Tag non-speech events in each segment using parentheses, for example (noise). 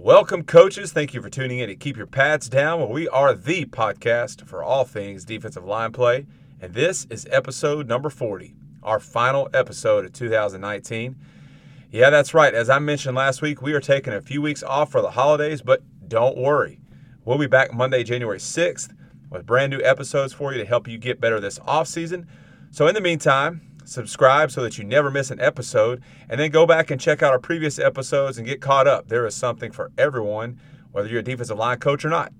Welcome, coaches. Thank you for tuning in to Keep Your Pads Down, where we are the podcast for all things defensive line play. And this is episode number 40, our final episode of 2019. Yeah, that's right. As I mentioned last week, we are taking a few weeks off for the holidays, but don't worry. We'll be back Monday, January 6th with brand new episodes for you to help you get better this off season. So, in the meantime, subscribe so that you never miss an episode, and then go back and check out our previous episodes and get caught up. There is something for everyone, whether you're a defensive line coach or not.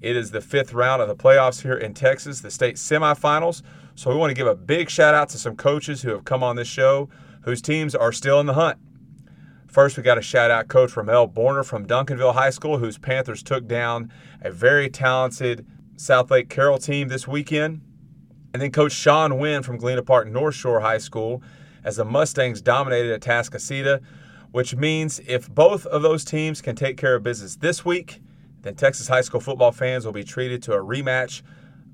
It is the fifth round of the playoffs here in Texas, the state semifinals. So, we want to give a big shout out to some coaches who have come on this show whose teams are still in the hunt. First, we got to shout out Coach Ramel Borner from Duncanville High School, whose Panthers took down a very talented Southlake Carroll team this weekend. And then Coach Sean Wynn from Galena Park North Shore High School as the Mustangs dominated Atascocita, which means if both of those teams can take care of business this week, then Texas high school football fans will be treated to a rematch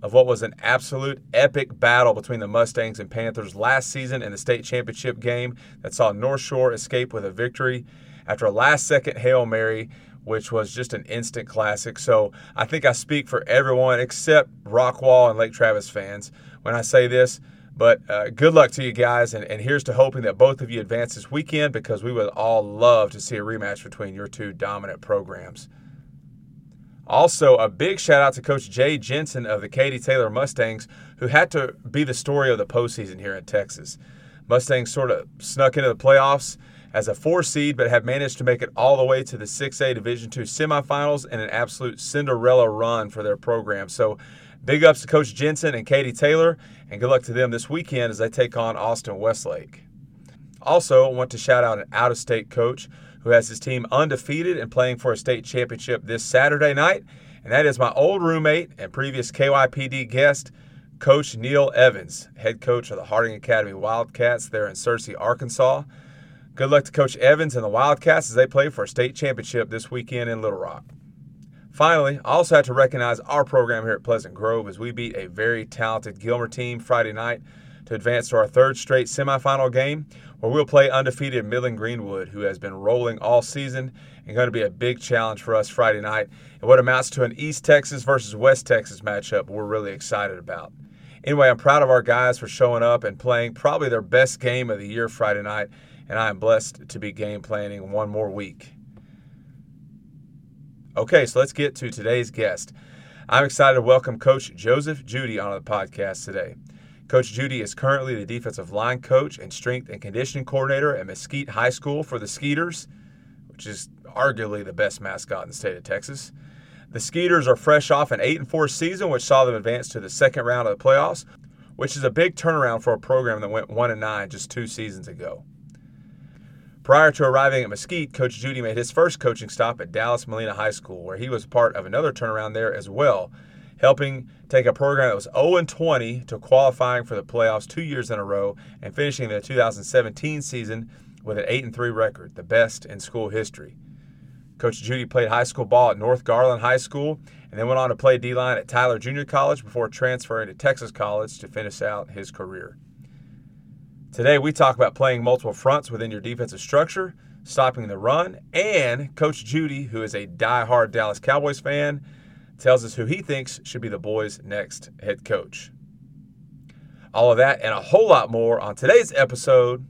of what was an absolute epic battle between the Mustangs and Panthers last season in the state championship game that saw North Shore escape with a victory after a last second Hail Mary, which was just an instant classic. So I think I speak for everyone except Rockwall and Lake Travis fans when I say this. But uh, good luck to you guys, and, and here's to hoping that both of you advance this weekend because we would all love to see a rematch between your two dominant programs. Also, a big shout out to Coach Jay Jensen of the Katy Taylor Mustangs, who had to be the story of the postseason here in Texas. Mustangs sort of snuck into the playoffs as a four seed, but have managed to make it all the way to the 6A Division II semifinals and an absolute Cinderella run for their program. So, big ups to Coach Jensen and Katy Taylor, and good luck to them this weekend as they take on Austin Westlake. Also, I want to shout out an out of state coach who has his team undefeated and playing for a state championship this Saturday night. And that is my old roommate and previous KYPD guest, Coach Neil Evans, head coach of the Harding Academy Wildcats there in Searcy, Arkansas. Good luck to Coach Evans and the Wildcats as they play for a state championship this weekend in Little Rock. Finally, I also had to recognize our program here at Pleasant Grove as we beat a very talented Gilmer team Friday night to advance to our third straight semifinal game where we'll play undefeated Midland Greenwood, who has been rolling all season and going to be a big challenge for us Friday night and what amounts to an East Texas versus West Texas matchup we're really excited about. Anyway, I'm proud of our guys for showing up and playing probably their best game of the year Friday night, and I am blessed to be game planning one more week. Okay, so let's get to today's guest. I'm excited to welcome Coach Joseph Judy on the podcast today. Coach Judy is currently the defensive line coach and strength and conditioning coordinator at Mesquite High School for the Skeeters, which is arguably the best mascot in the state of Texas. The Skeeters are fresh off an 8 and 4 season, which saw them advance to the second round of the playoffs, which is a big turnaround for a program that went 1 and 9 just two seasons ago. Prior to arriving at Mesquite, Coach Judy made his first coaching stop at Dallas Molina High School, where he was part of another turnaround there as well helping take a program that was 0 20 to qualifying for the playoffs two years in a row and finishing the 2017 season with an 8 3 record, the best in school history. Coach Judy played high school ball at North Garland High School and then went on to play D line at Tyler Junior College before transferring to Texas College to finish out his career. Today, we talk about playing multiple fronts within your defensive structure, stopping the run, and Coach Judy, who is a die-hard Dallas Cowboys fan, tells us who he thinks should be the boys' next head coach. All of that and a whole lot more on today's episode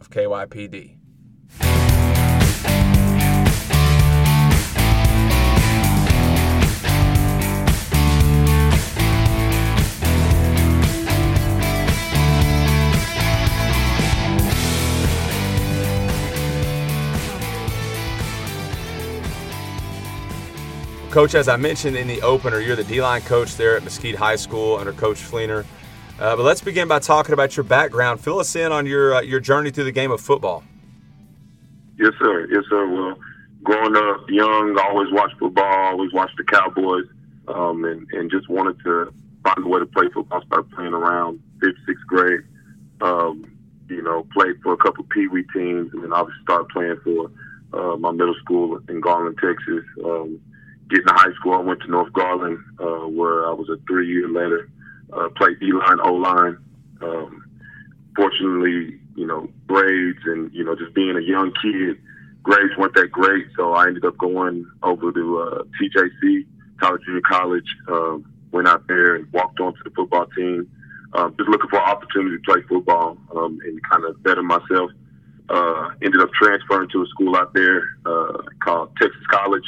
of KYPD. Coach, as I mentioned in the opener, you're the D line coach there at Mesquite High School under Coach Fleener. Uh, but let's begin by talking about your background. Fill us in on your uh, your journey through the game of football. Yes, sir. Yes, sir. Well, growing up young, I always watched football. Always watched the Cowboys, um, and and just wanted to find a way to play football. Started playing around fifth, sixth grade. Um, you know, played for a couple Pee Wee teams, and then obviously started playing for uh, my middle school in Garland, Texas. Um, getting to high school, I went to North Garland, uh, where I was a three year later, uh, played D line, O line. Um, fortunately, you know, braids and, you know, just being a young kid, grades weren't that great, so I ended up going over to uh, TJC, Tyler Junior College. Um, went out there and walked onto the football team. Um, just looking for an opportunity to play football um, and kind of better myself. Uh, ended up transferring to a school out there uh, called Texas College,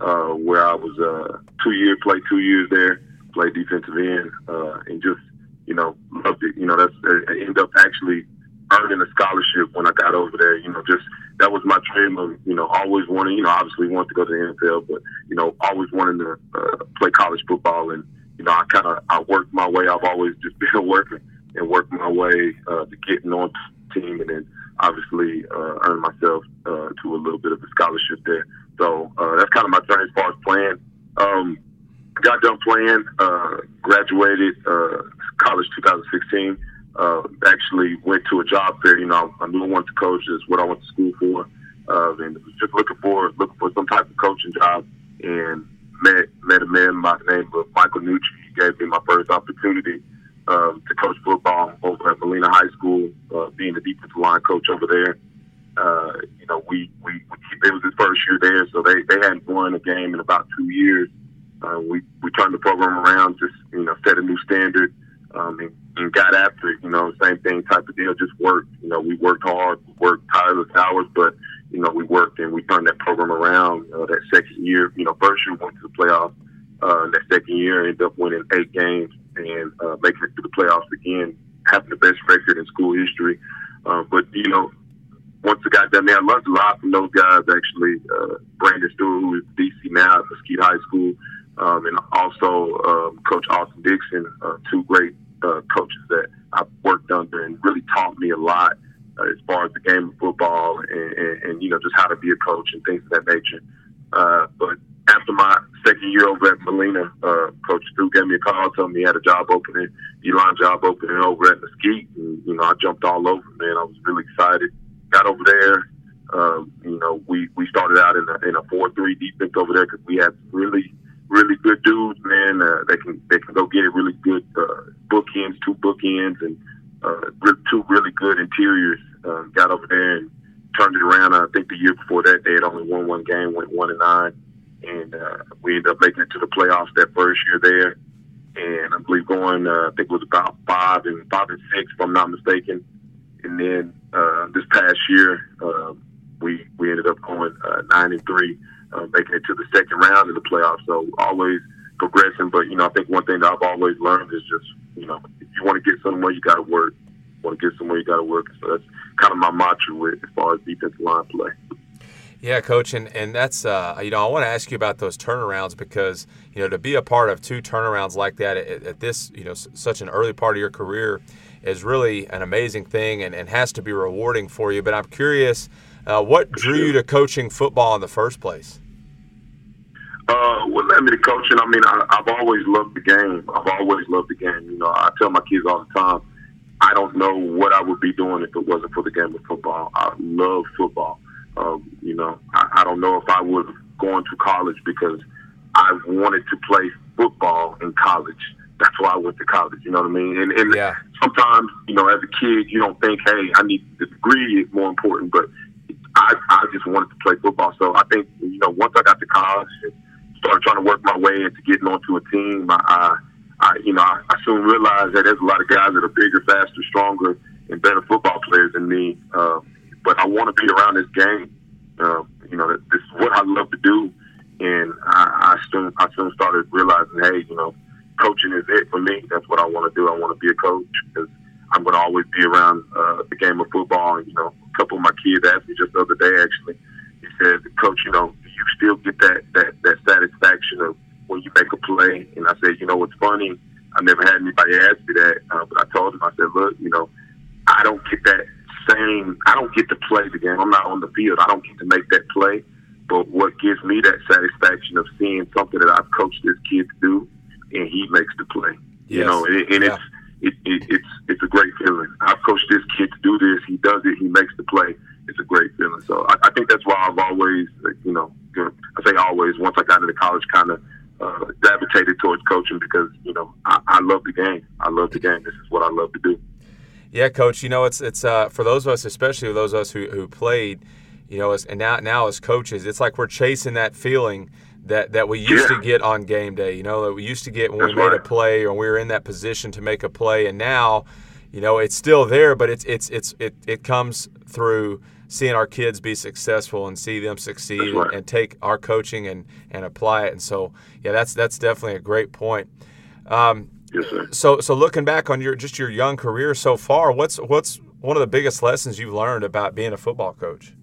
uh, where I was uh, two years, played two years there, played defensive end, uh, and just you know loved it. You know, that's I ended up actually earning a scholarship when I got over there. You know, just that was my dream of you know always wanting. You know, obviously wanted to go to the NFL, but you know always wanting to uh, play college football and you know, I kind of I worked my way. I've always just (laughs) been a worker and worked my way uh, to getting on team, and then obviously uh, earn myself uh, to a little bit of a scholarship there. So uh, that's kind of my journey as far as playing. Um, got done playing, uh, graduated uh, college 2016. Uh, actually went to a job fair. You know, I knew I wanted to coach. Is what I went to school for, uh, and was just looking for looking for some type of coaching job. And met met a man by the name of Michael Nucci. He gave me my first opportunity um, to coach football over at Molina High School, uh, being the defensive line coach over there. Uh, you know, we, we, we it was his first year there, so they, they hadn't won a game in about two years. Uh, we we turned the program around, just you know, set a new standard, um, and, and got after it. You know, same thing type of deal, just worked. You know, we worked hard, worked tireless hours, but you know, we worked and we turned that program around. Uh, that second year, you know, first year went to the playoffs. Uh, that second year, ended up winning eight games and uh, making it to the playoffs again, having the best record in school history. Uh, but you know, once I got done there, I learned a lot from those guys. Actually, uh, Brandon Stewart, who is DC now at Mesquite High School, um, and also um, Coach Austin Dixon, uh, two great uh, coaches that I've worked under and really taught me a lot uh, as far as the game of football and, and, and, you know just how to be a coach and things of that nature. Uh, but after my second year over at Molina, uh, Coach Stu gave me a call, told me he had a job opening, D-line job opening over at Mesquite, and you know I jumped all over. Man, I was really excited. Got over there. Um, you know, we we started out in a in a four three defense over there because we had really really good dudes, man. Uh, they can they can go get it really good uh, bookends, two bookends, and uh, two really good interiors. Uh, got over there and turned it around. I think the year before that, they had only won one game, went one and nine, and uh, we ended up making it to the playoffs that first year there. And I believe going, uh, I think it was about five and five and six, if I'm not mistaken. And then uh, this past year, uh, we we ended up going uh, nine and three, uh, making it to the second round of the playoffs. So always progressing. But you know, I think one thing that I've always learned is just you know, if you want to get somewhere, you got to work. Want to get somewhere, you got to work. So that's kind of my mantra with as far as defensive line play. Yeah, coach, and and that's uh, you know I want to ask you about those turnarounds because you know to be a part of two turnarounds like that at, at this you know s- such an early part of your career is really an amazing thing and, and has to be rewarding for you. But I'm curious, uh, what drew you to coaching football in the first place? Uh, what led me to coaching? I mean, I, I've always loved the game. I've always loved the game. You know, I tell my kids all the time, I don't know what I would be doing if it wasn't for the game of football. I love football. Um, you know, I, I don't know if I would have gone to college because I wanted to play football in college. That's why I went to college. You know what I mean? And, and yeah. sometimes, you know, as a kid, you don't think, hey, I need the degree is more important, but I, I just wanted to play football. So I think, you know, once I got to college and started trying to work my way into getting onto a team, I, I, I you know, I, I soon realized that there's a lot of guys that are bigger, faster, stronger, and better football players than me. Uh, but I want to be around this game. Uh, you know, this is what I love to do, and I, I soon I soon started realizing, hey, you know, coaching is it for me. That's what I want to do. I want to be a coach because I'm going to always be around uh, the game of football. And, you know, a couple of my kids asked me just the other day, actually. He said, "Coach, you know, do you still get that that that satisfaction of when you make a play?" And I said, "You know, what's funny? I never had anybody ask me that, uh, but I told him, I said, look, you know, I don't get that same. I don't get to play the game. I'm not on the field. I don't get to make that play. But what gives me that satisfaction of seeing something that I've coached this kid to do, and he makes the play. Yes. You know, and, and Yeah. it's it, it, it's it's a great feeling. I've coached this kid to do this. He does it. He makes the play. It's a great feeling. So I, I think that's why I've always, you know, I say always. Once I got into college, kind of uh, gravitated towards coaching because you know I, I love the game. I love the game. This is what I love to do. Yeah, coach. You know, it's it's uh, for those of us, especially those of us who, who played. you know, as, and now now as coaches, it's like we're chasing that feeling that that we used Yeah. to get on game day. You know, that we used to get when That's we made a play or we were in that position to make a play, and now, you know, it's still there, but it's it's it's it it comes through seeing our kids be successful and see them succeed right. and, and take our coaching and and apply it. And so, yeah, that's that's definitely a great point. Um, Yes, sir. so so looking back on your just your young career so far, what's what's one of the biggest lessons you've learned about being a football coach?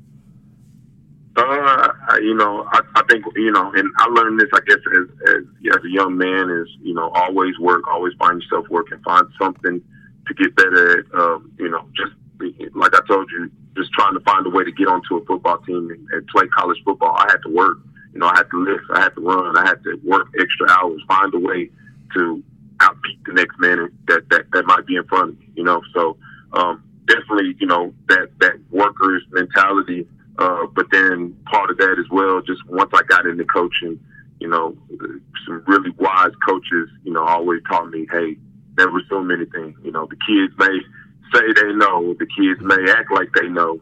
Uh, you know, I, I think you know, and I learned this, I guess, as, as as a young man, is you know, always work, always find yourself working, find something to get better at. Um, you know, just like I told you, just trying to find a way to get onto a football team and, and play college football. I had to work. You know, I had to lift, I had to run, I had to work extra hours, find a way to outbeat the next man that that that might be in front of me. You know, so um, definitely, you know, that that workers mentality. Uh, but then part of that as well, just once I got into coaching, you know, some really wise coaches, you know, always taught me, hey, never assume anything. You know, the kids may say they know, the kids may act like they know,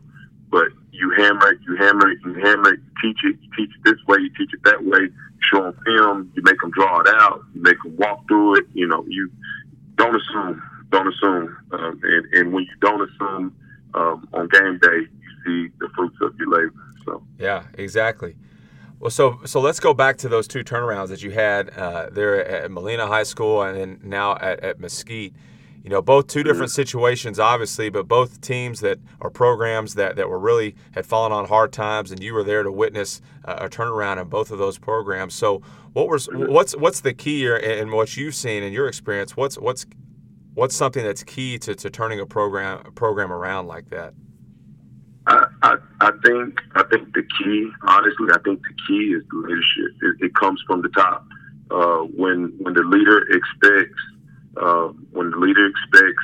but you hammer it, you hammer it, you hammer it, you teach it, you teach it this way, you teach it that way, show them film, you make them draw it out, you make them walk through it, you know, you don't assume, don't assume. Um, and, and when you don't assume um, on game day, you see the fruits of your labor. So, Yeah, exactly. Well, so so let's go back to those two turnarounds that you had uh, there at Molina High School and then now at, at Mesquite. You know, both two different situations, obviously, but both teams that are programs that, that were really had fallen on hard times, and you were there to witness uh, a turnaround in both of those programs. So, what was what's what's the key here in what you've seen in your experience? What's what's what's something that's key to, to turning a program a program around like that? I, I, I think I think the key, honestly, I think the key is the leadership. It, it comes from the top. Uh, when when the leader expects, uh, when the leader expects,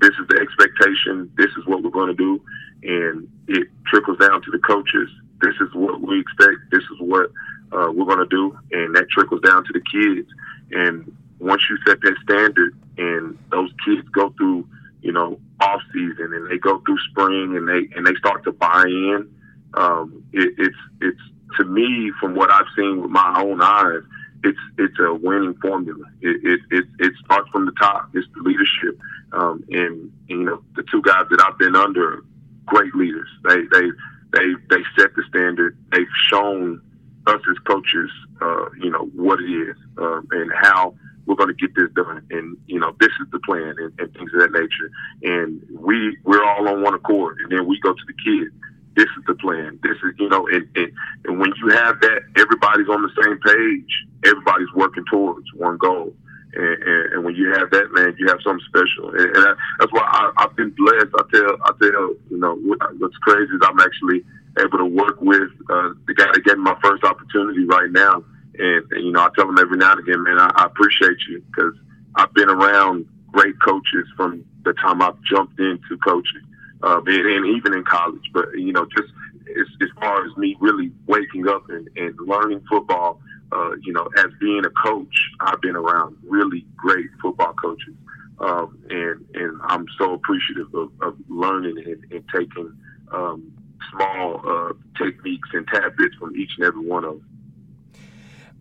this is the expectation. This is what we're going to do, and it trickles down to the coaches. This is what we expect. This is what uh, we're going to do, and that trickles down to the kids. And once you set that standard, and those kids go through you know, off season and they go through spring and they and they start to buy in. Um, it, it's it's to me from what I've seen with my own eyes, it's it's a winning formula. It it it, it starts from the top. It's the leadership, um, and, and you know the two guys that I've been under, great leaders. They they they they set the standard. They've shown us as coaches, uh, you know, what it is um, and how we're going to get this done. And, you know, this is the plan and, and things of that nature. And we, we're all on one accord. And then we go to the kids. This is the plan. This is, you know, and, and, and when you have that, everybody's on the same page. Everybody's working towards one goal. And, and, and when you have that, man, you have something special. And, and that, that's why I, I've been blessed. I tell, I tell, you know, what, what's crazy is I'm actually able to work with uh, the guy that gave me my first opportunity right now. And, and, you know, I tell him every now and again, man, I, I appreciate you because I've been around great coaches from the time I've jumped into coaching, uh, and, even in college. But, you know, just as, as far as me really waking up and, and learning football, uh, you know, as being a coach, I've been around really great football coaches. Um, and, and I'm so appreciative of, of learning and, and taking um, small uh, techniques and tidbits from each and every one of them.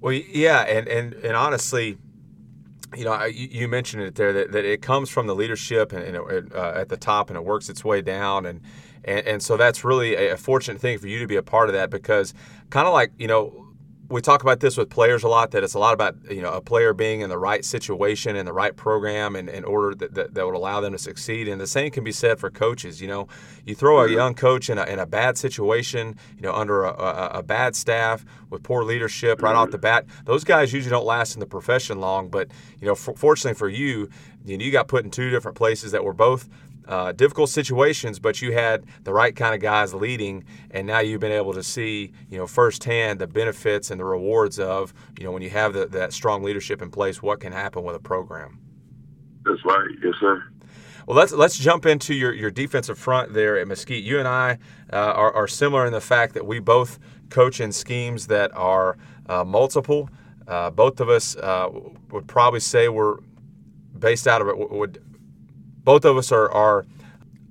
Well, yeah, and and and honestly, you know, you, mentioned it there that, that it comes from the leadership and, and uh, at the top, and it works its way down, and and, and so that's really a, a fortunate thing for you to be a part of that because, kind of like you know, we talk about this with players a lot that it's a lot about you know a player being in the right situation and the right program in, in order that, that, that would allow them to succeed. And the same can be said for coaches. You know you throw a mm-hmm. young coach in a, in a bad situation you know under a, a, a bad staff with poor leadership right off mm-hmm. the bat those guys usually don't last in the profession long. But you know for, fortunately for you you, know, you got put in two different places that were both uh, difficult situations, but you had the right kind of guys leading, and now you've been able to see, you know, firsthand the benefits and the rewards of, you know, when you have the, that strong leadership in place, what can happen with a program. That's right, yes, sir. Well, let's let's jump into your, your defensive front there at Mesquite. You and I uh, are, are similar in the fact that we both coach in schemes that are uh, multiple. Uh, both of us uh, would probably say we're based out of it. Would both of us are, are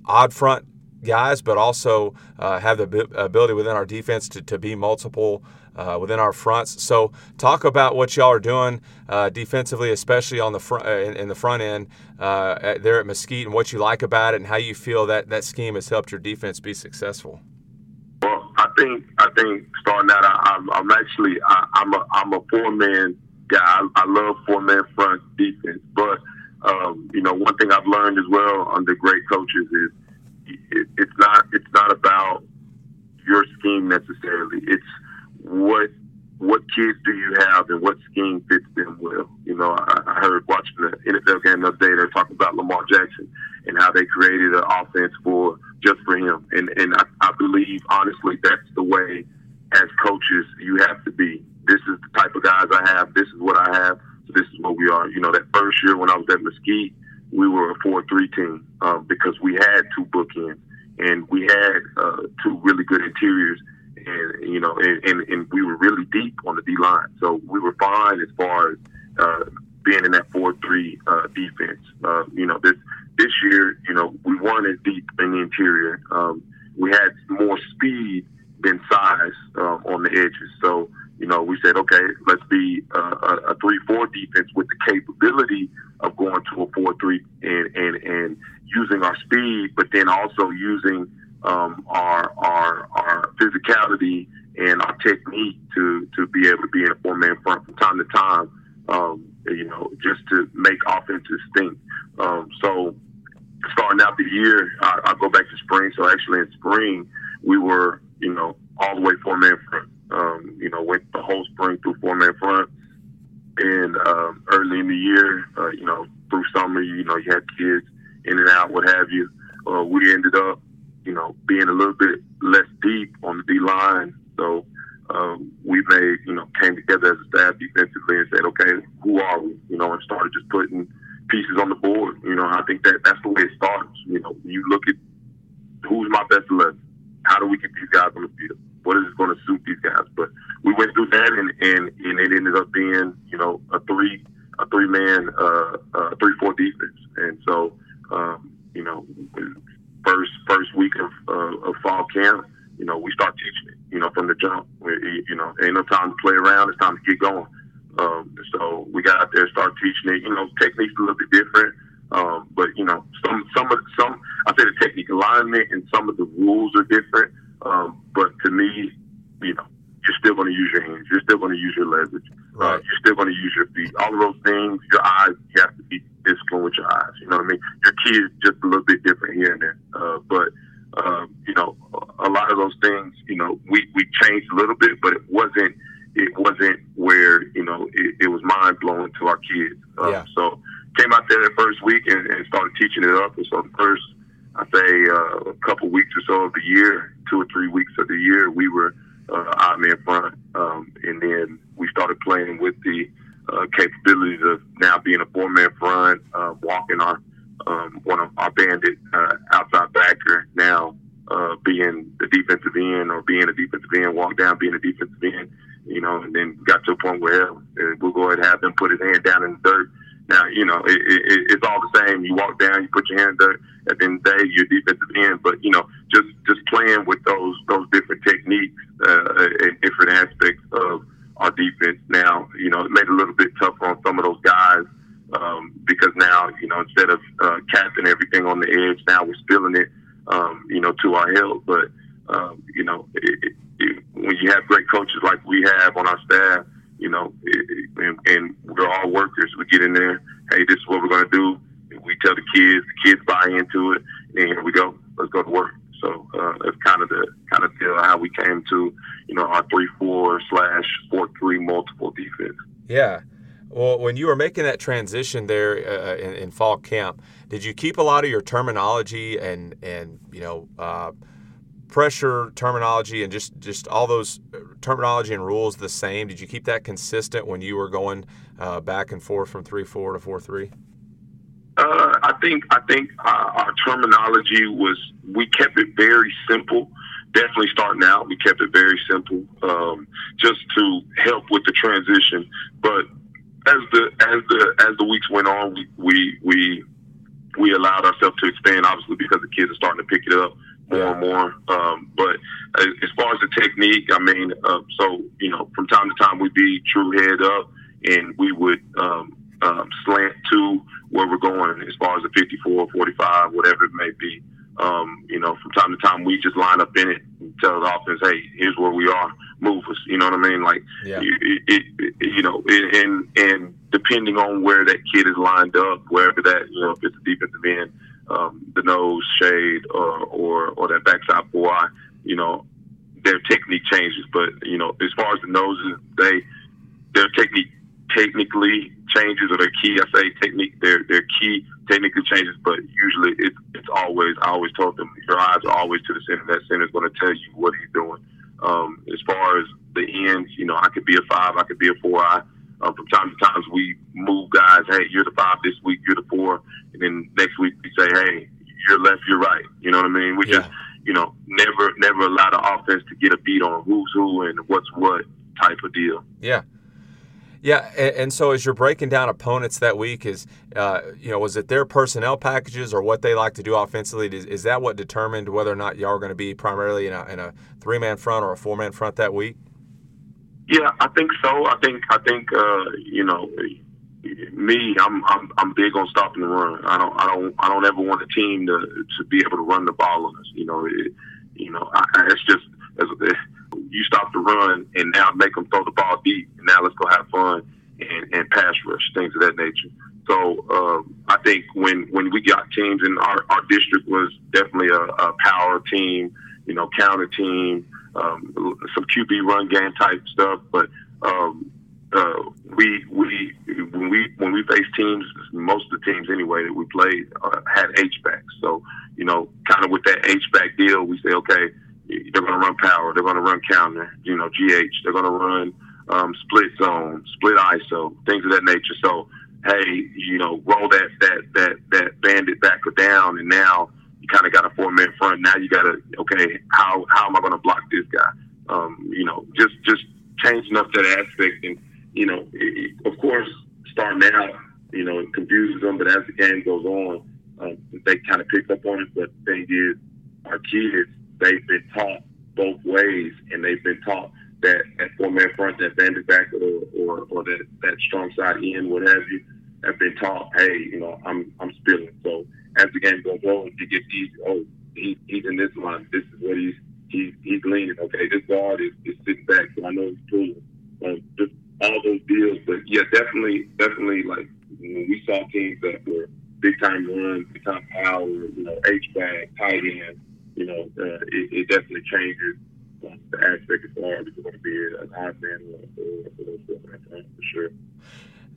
odd front guys, but also uh, have the ability within our defense to, to be multiple uh, within our fronts. So, talk about what y'all are doing uh, defensively, especially on the front uh, in, in, the front end uh, there at Mesquite, and what you like about it, and how you feel that that scheme has helped your defense be successful. Well, I think I think starting out, I, am I'm, I'm actually I, am a I'm a four man guy. I, I love four man front defense, but um, you know one thing I've learned as well under great coaches is it, it's not it's not about your scheme necessarily. It's what what kids do you have and what scheme fits them well. You know, I, I heard watching the NFL game the other day, they're talking about Lamar Jackson and how they created an offense for just for him. And and I, I believe honestly that's the way as coaches you have to be. This is the type of guys I have. This is what I have. This is what we are. You know, that first year when I was at Mesquite, we were a four-three team um, because we had two bookends and we had uh, two really good interiors and you know, and, and, and we were really deep on the D line, so we were fine as far as uh, being in that four three uh, defense. Uh, you know, this this year, you know, we weren't as deep in the interior. Um, we had more speed than size uh, on the edges, so you know, we said, okay, let's be a, a three four defense with the capability of going to a four three and and and using our speed, but then also using um, our our our physicality and our technique to to be able to be in a four man front from time to time. Um, you know, just to make offenses think. Um, so starting out the year, I, I go back to spring. So actually in spring, we were you know all the way four man front. Um, you know, went the whole spring through four man front. And um, early in the year, uh, you know, through summer, you know, you had kids in and out, what have you. Uh, we ended up you know, being a little bit less deep on the D line. So um, we made, you know, came together as a staff defensively and said, okay, who are we? You know, and started just putting pieces on the board. You know, I think that that's the way it starts. You know, you look at who's my best eleven. How do we get these guys on the field? What is going to suit these guys? But we went through that, and and, and it ended up being, you know, a three a three man uh, uh, three four defense, and so um, you know first first week of uh, of fall camp, you know, we start teaching it. You know, from the jump. We, you know, ain't no time to play around. It's time to get going. Um, so we got out there, start teaching it. You know, techniques a little bit different, um, but you know, some some of some I say the technique alignment and some of the rules are different. Um, but to me, you know, you're still going to use your hands. You're still going to use your leverage. Uh, right. Uh, you're still going to use your feet. All of those things. Your eyes. You have to be disciplined with your eyes. You know what I mean? Your key is just a little bit different here and there. Uh, but um, you know, a lot of those things. You know, we we changed a little bit, but it wasn't. It wasn't where you know it, it was mind blowing to our kids. Uh, yeah. So came out there that first week and, and started teaching it up. And so the first, I say, uh, a couple weeks or so of the year, two or three weeks of the year, we were uh, out in front, um, and then we started playing with the uh, capabilities of now being a four man front, uh, walking our um, one of our bandit uh, outside backer now uh, being the defensive end or being a defensive end, walk down being a defensive end, you know, and then got to a point where uh, we'll go ahead and have them put his hand down in the dirt. Now, you know, it, it, it's all the same. You walk down, you put your hand there. At the end of the day, you're defensive end. But you know, just just playing with those those different techniques uh, and different aspects of our defense. Now, you know, it made it a little bit tougher on some of those guys um, because now, you know, instead of uh, capping everything on the edge, now we're spilling it, um, you know, to our help. But um, you know, it, it, it, when you have great coaches like we have on our staff you know, and, and we're all workers. We get in there, hey, this is what we're going to do. We tell the kids, the kids buy into it, and here we go. Let's go to work. So uh, that's kind of the kind of deal how we came to, you know, our three four slash four three multiple defense. Yeah. Well, when you were making that transition there uh, in, in, fall camp, did you keep a lot of your terminology and and you know uh, pressure terminology and just just all those uh, terminology and rules the same? Did you keep that consistent when you were going uh, back and forth from three four to four three? Uh, I think I think our, our terminology was we kept it very simple. Definitely starting out, we kept it very simple, um, just to help with the transition. But as the as the as the weeks went on, we we we, we allowed ourselves to expand, obviously because the kids are starting to pick it up more and more. Um, but as far as the technique, I mean, uh, so you know, from time to time we'd be true head up, and we would um, um, slant to where we're going as far as the 54, 45, whatever it may be. Um, you know, from time to time we just line up in it and tell the offense, "Hey, here's where we are. Move us." You know what I mean? Like, yeah. it, it, it, you know, and and depending on where that kid is lined up, wherever that, you know, if it's a defensive end, um, the nose shade, or or or that backside boy, you know, their technique changes. But you know, as far as the noses, they their technique technically changes or their key. I say technique, their their key technically changes, but usually it's it's always. I always told them your eyes are always to the center. That center is going to tell you what he's doing. Um, as far as the ends, you know, I could be a five, I could be a four. I um, from time to time we move guys. Hey, you're the five this week. You're the four, and then next week we say, hey, you're left, you're right. You know what I mean? We yeah. just you know never never allow the offense to get a beat on who's who and what's what type of deal. Yeah. Yeah, and, and, so as you're breaking down opponents that week, is uh, you know was it their personnel packages or what they like to do offensively? Is, is that what determined whether or not y'all are going to be primarily in a, in a three man front or a four man front that week? Yeah, I think so. I think I think uh, you know me. I'm I'm I'm big on stopping the run. I don't I don't I don't ever want a team to to be able to run the ball on us. You know, it, you know, I, it's just it's, you stop the run and now make them throw the ball deep. And now let's go have fun and, and pass rush, things of that nature. So um, I think when when we got teams in our, our district was definitely a, a power team, you know, counter team, um, some QB run game type stuff. But um, uh, we we when we when we face teams, most of the teams anyway that we played uh, had H backs. So you know, kind of with that H back deal, we say okay they're going to run power. They're going to run counter. You know, GH. They're going to run um, split zone, split ISO, things of that nature. So, hey, you know, roll that that that that bandit back or down, and now you kind of got a four man front. Now you got to okay, how how am I going to block this guy? Um, you know, just just changing up that aspect, and you know, it, of course, starting out, you know, it confuses them, but as the game goes on, um, they kind of pick up on it. But the thing is, our kids they've been taught both ways, and they've been taught that that four man front, that bandit back, or, or or that that strong side end, what have you, have been taught. Hey, you know, I'm I'm spilling. So as the game goes on, you get these. Oh, he, he's in this line. This is what he's he's he's leaning. Okay, this guard is, is sitting back, so I know he's pulling. Um, just all those deals, but yeah, definitely, definitely. Like when we saw teams that were big time runs, big time power, you know, H back, tight end you know, uh, it, it, definitely changes uh, the aspect as far as you're going to be an odd man or, for sure.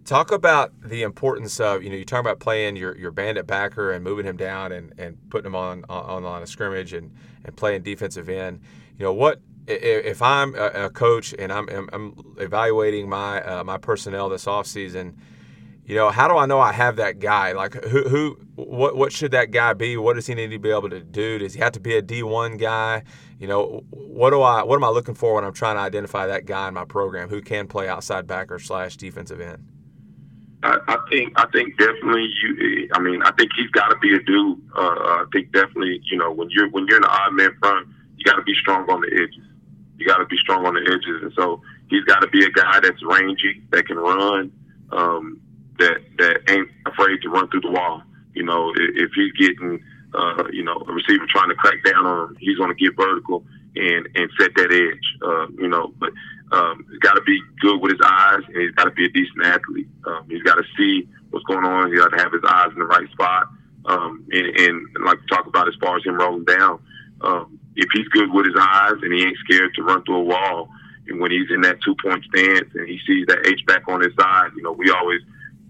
Talk about the importance of you know you talk about playing your, your bandit backer and moving him down and, and putting him on on on a scrimmage and, and playing defensive end. You know what if I'm a, coach and I'm, I'm evaluating my uh, my personnel this offseason – you know, how do I know I have that guy? Like, who, who, what, what should that guy be? What does he need to be able to do? Does he have to be a D1 guy? You know, what do I, what am I looking for when I'm trying to identify that guy in my program who can play outside backer slash defensive end? I, I think, I think definitely you. I mean, I think he's got to be a dude. Uh, I think definitely, you know, when you're when you're in the odd man front, you got to be strong on the edges. You got to be strong on the edges, and so he's got to be a guy that's rangy, that can run. Um, that that ain't afraid to run through the wall. You know, if, if he's getting uh, you know a receiver trying to crack down on him, he's going to get vertical and and set that edge. Uh, you know, but um, he's got to be good with his eyes, and he's got to be a decent athlete. Um, he's got to see what's going on. He's got to have his eyes in the right spot. Um, and, and, and like we talk about as far as him rolling down, um, if he's good with his eyes and he ain't scared to run through a wall, and when he's in that two point stance and he sees that H back on his side, you know, we always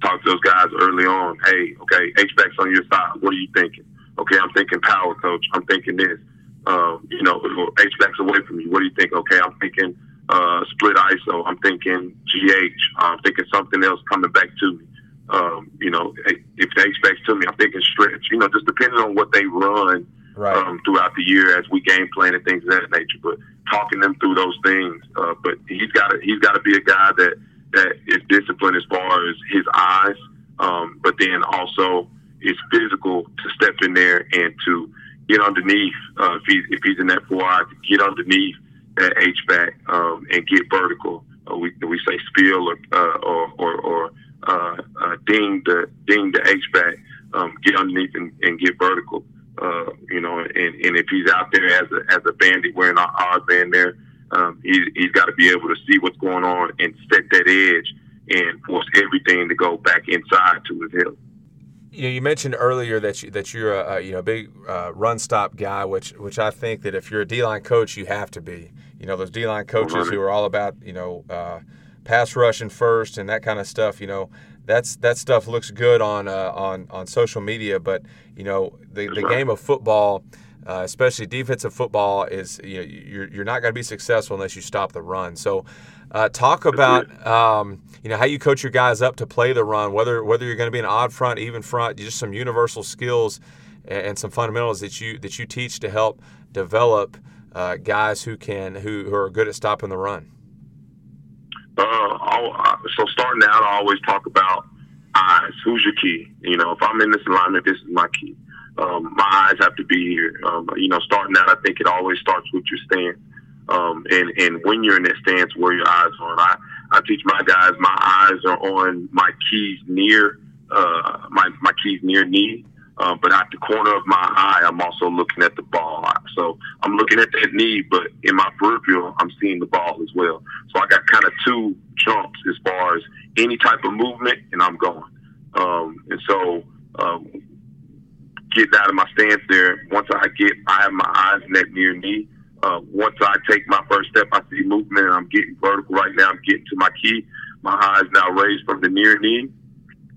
talk to those guys early on. Hey, okay, H back's on your side. What are you thinking? Okay, I'm thinking power, coach. I'm thinking this. Um, you know, H back's away from you. What do you think? Okay, I'm thinking uh, split ISO. I'm thinking GH. I'm thinking something else coming back to me. Um, you know, if the H back's to me, I'm thinking stretch. You know, just depending on what they run right. um, throughout the year as we game plan and things of that nature. But talking them through those things. Uh, but he's got to he's got to be a guy that that is disciplined as far as his eyes, um, but then also is physical to step in there and to get underneath uh, if he's if he's in that four eye to get underneath that H back um, and get vertical. Uh, we we say spill or uh, or or, or uh, uh, ding the ding the H back, um, get underneath and, and get vertical. Uh, you know, and, and if he's out there as a as a bandit wearing an odd band there, um, he, he's got to be able to see what's going on and set that edge and force everything to go back inside to his hip. You, you mentioned earlier that you, that you're a, a you know big uh, run stop guy, which which I think that if you're a D line coach, you have to be. You know those D line coaches who are all about you know uh, pass rushing first and that kind of stuff. You know that's that stuff looks good on uh, on on social media, but you know the the game of football. Uh, especially defensive football is you know, you're, you're not going to be successful unless you stop the run. So, uh, talk about um, you know how you coach your guys up to play the run, whether whether you're going to be an odd front, even front, just some universal skills and, some fundamentals that you that you teach to help develop uh, guys who can who, who are good at stopping the run. Uh, so starting out, I always talk about eyes. Who's your key? You know, if I'm in this alignment, this is my key. Um, my eyes have to be here. Um, you know, starting out, I think it always starts with your stance. Um, and, and when you're in that stance, where your eyes are. And I, I teach my guys, my eyes are on my keys near, uh, my, my keys near knee. Uh, but at the corner of my eye, I'm also looking at the ball. So I'm looking at that knee, but in my peripheral, I'm seeing the ball as well. So I got kind of two jumps as far as any type of movement, and I'm going. Um, and so um, getting out of my stance there, once I get, I have my eyes that near knee. Uh, once I take my first step, I see movement, I'm getting vertical right now. I'm getting to my key. My eyes now raised from the near knee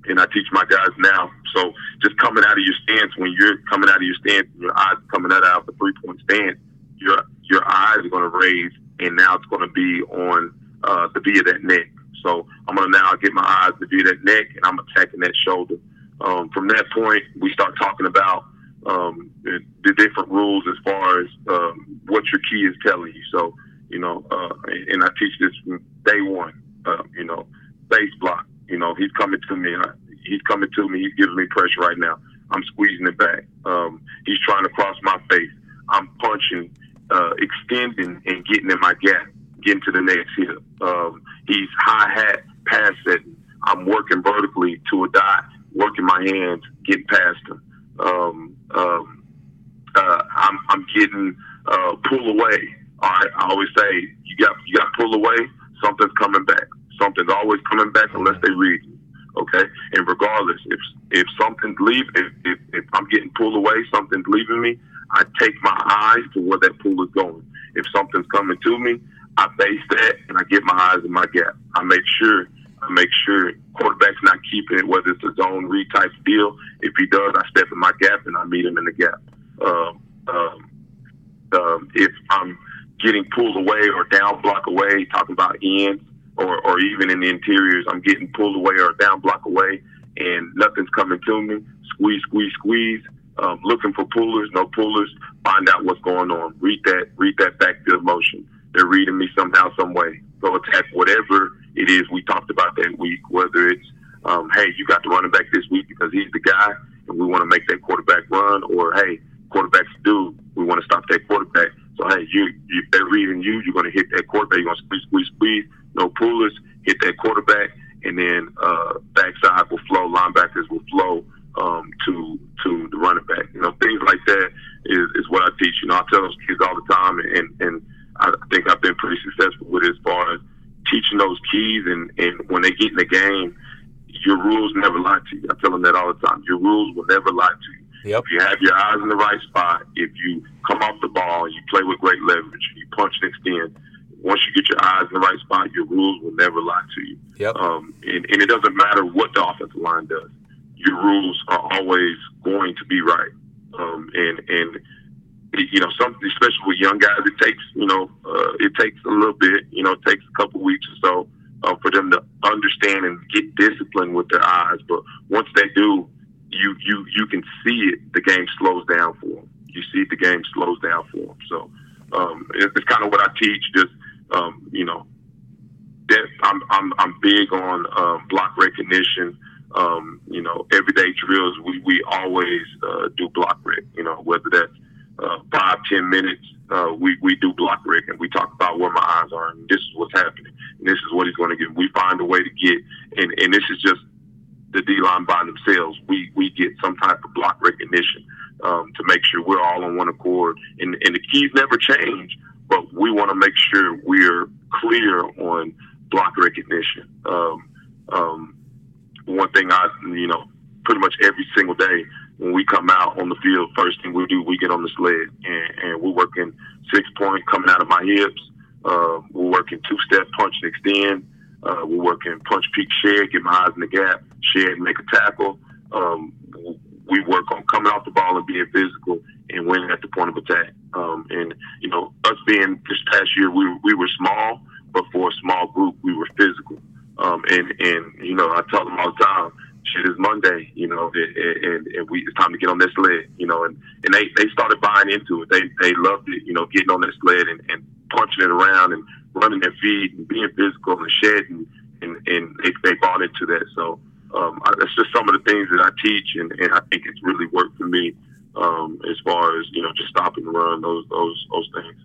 and I teach my guys now. So just coming out of your stance, when you're coming out of your stance, your eyes coming out of the three point stance, your your eyes are going to raise, and now it's going to be on uh, the V of that neck. So I'm going to now get my eyes to view that neck, and I'm attacking that shoulder. Um, from that point, we start talking about um, the, different rules as far as um, what your key is telling you. So you know, uh, and I teach this from day one. Uh, you know, base block you know, he's coming to me. He's coming to me. He's giving me pressure right now. I'm squeezing it back. Um, he's trying to cross my face. I'm punching, uh, extending, and getting in my gap, getting to the next hip. Um, he's high hat, pass setting. I'm working vertically to a dot, working my hands, getting past him. Um, um, uh, I'm, I'm getting uh, pull away. Right, I always say you got you got pull away. Something's coming back. Something's always coming back unless they read you. Okay, and regardless, if if something's leaving, if, if, if I'm getting pulled away, something's leaving me, I take my eyes to where that pull is going. If something's coming to me, I base that and I get my eyes in my gap. I make sure I make sure quarterback's not keeping it, whether it's a zone read type deal. If he does, I step in my gap and I meet him in the gap. Um, um, um, if I'm getting pulled away or down block away, talking about ends, or, or even in the interiors, I'm getting pulled away or down block away and nothing's coming to me. Squeeze, squeeze, squeeze. Um, looking for pullers, no pullers. Find out what's going on. Read that, read that backfield motion. They're reading me somehow, some way. Go attack whatever it is we talked about that week. Whether it's, um, hey, you got the running back this week because he's the guy, and we want to make that quarterback run, or hey, quarterbacks do. We want to stop that quarterback. So hey, you, you they're reading you. You're going to hit that quarterback. You're going to squeeze, squeeze, squeeze no pullers, hit that quarterback, and then uh, backside will flow, linebackers will flow um, to to the running back. You know, things like that is, is what I teach. You know, I tell those kids all the time, and and I think I've been pretty successful with it as far as teaching those keys. And and when they get in the game, your rules never lie to you. I tell them that all the time. Your rules will never lie to you. Yep. If you have your eyes in the right spot, if you come off the ball, you play with great leverage, you punch and extend, once you get your eyes in the right spot, your rules will never lie to you. Yep. Um, and, and it doesn't matter what the offensive line does. Your rules are always going to be right. Um, and and you know, something especially with young guys, it takes you know, uh, it takes a little bit. You know, it takes a couple weeks or so uh, for them to understand and get disciplined with their eyes. But once they do, you you you can see it. The game slows down for them. You see the game slows down for them. So um, it, it's kind of what I teach. Just um, you know, that I'm I'm I'm big on um, block recognition. Um, you know, everyday drills we we always uh, do block rec. You know, whether that's uh, five ten minutes, uh, we we do block rec and we talk about where my eyes are and this is what's happening and this is what he's going to get. We find a way to get and and this is just the D line by themselves. We we get some type of block recognition um, to make sure we're all on one accord. And and the keys never change, but we want to make sure we're clear on block recognition. Um, um, one thing I you know pretty much every single day when we come out on the field, first thing we do, we get on the sled and, and we're working six point coming out of my hips. Uh, we're working two step punch and extend. Uh, we're working punch peek shed, get my eyes in the gap, shed, and make a tackle. Um, we work on coming off the ball and being physical and winning at the point of attack. Um, and you know, us being this past year, we we were small, but for a small group, we were physical. Um, and and you know, I tell them all the time, shit is Monday, you know, and, and, and we it's time to get on this sled, you know, and and they they started buying into it. They they loved it, you know, getting on that sled and, and punching it around and running their feet and being physical and shedding, and and they they bought into that. So um, that's just some of the things that I teach, and, and I think it's really worked for me um, as far as you know, just stopping the run, those those those things.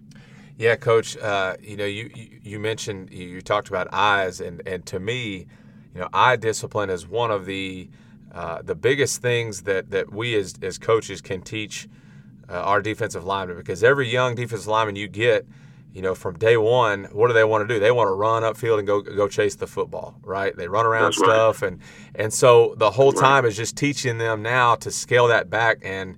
Yeah, Coach. Uh, you know, you you mentioned you talked about eyes, and and to me, you know, eye discipline is one of the uh, the biggest things that that we as as coaches can teach uh, our defensive linemen because every young defensive lineman you get you know, from day one, what do they want to do? They want to run upfield and go go chase the football, right? They run around That's stuff, right. and and so the whole That's time right. is just teaching them now to scale that back and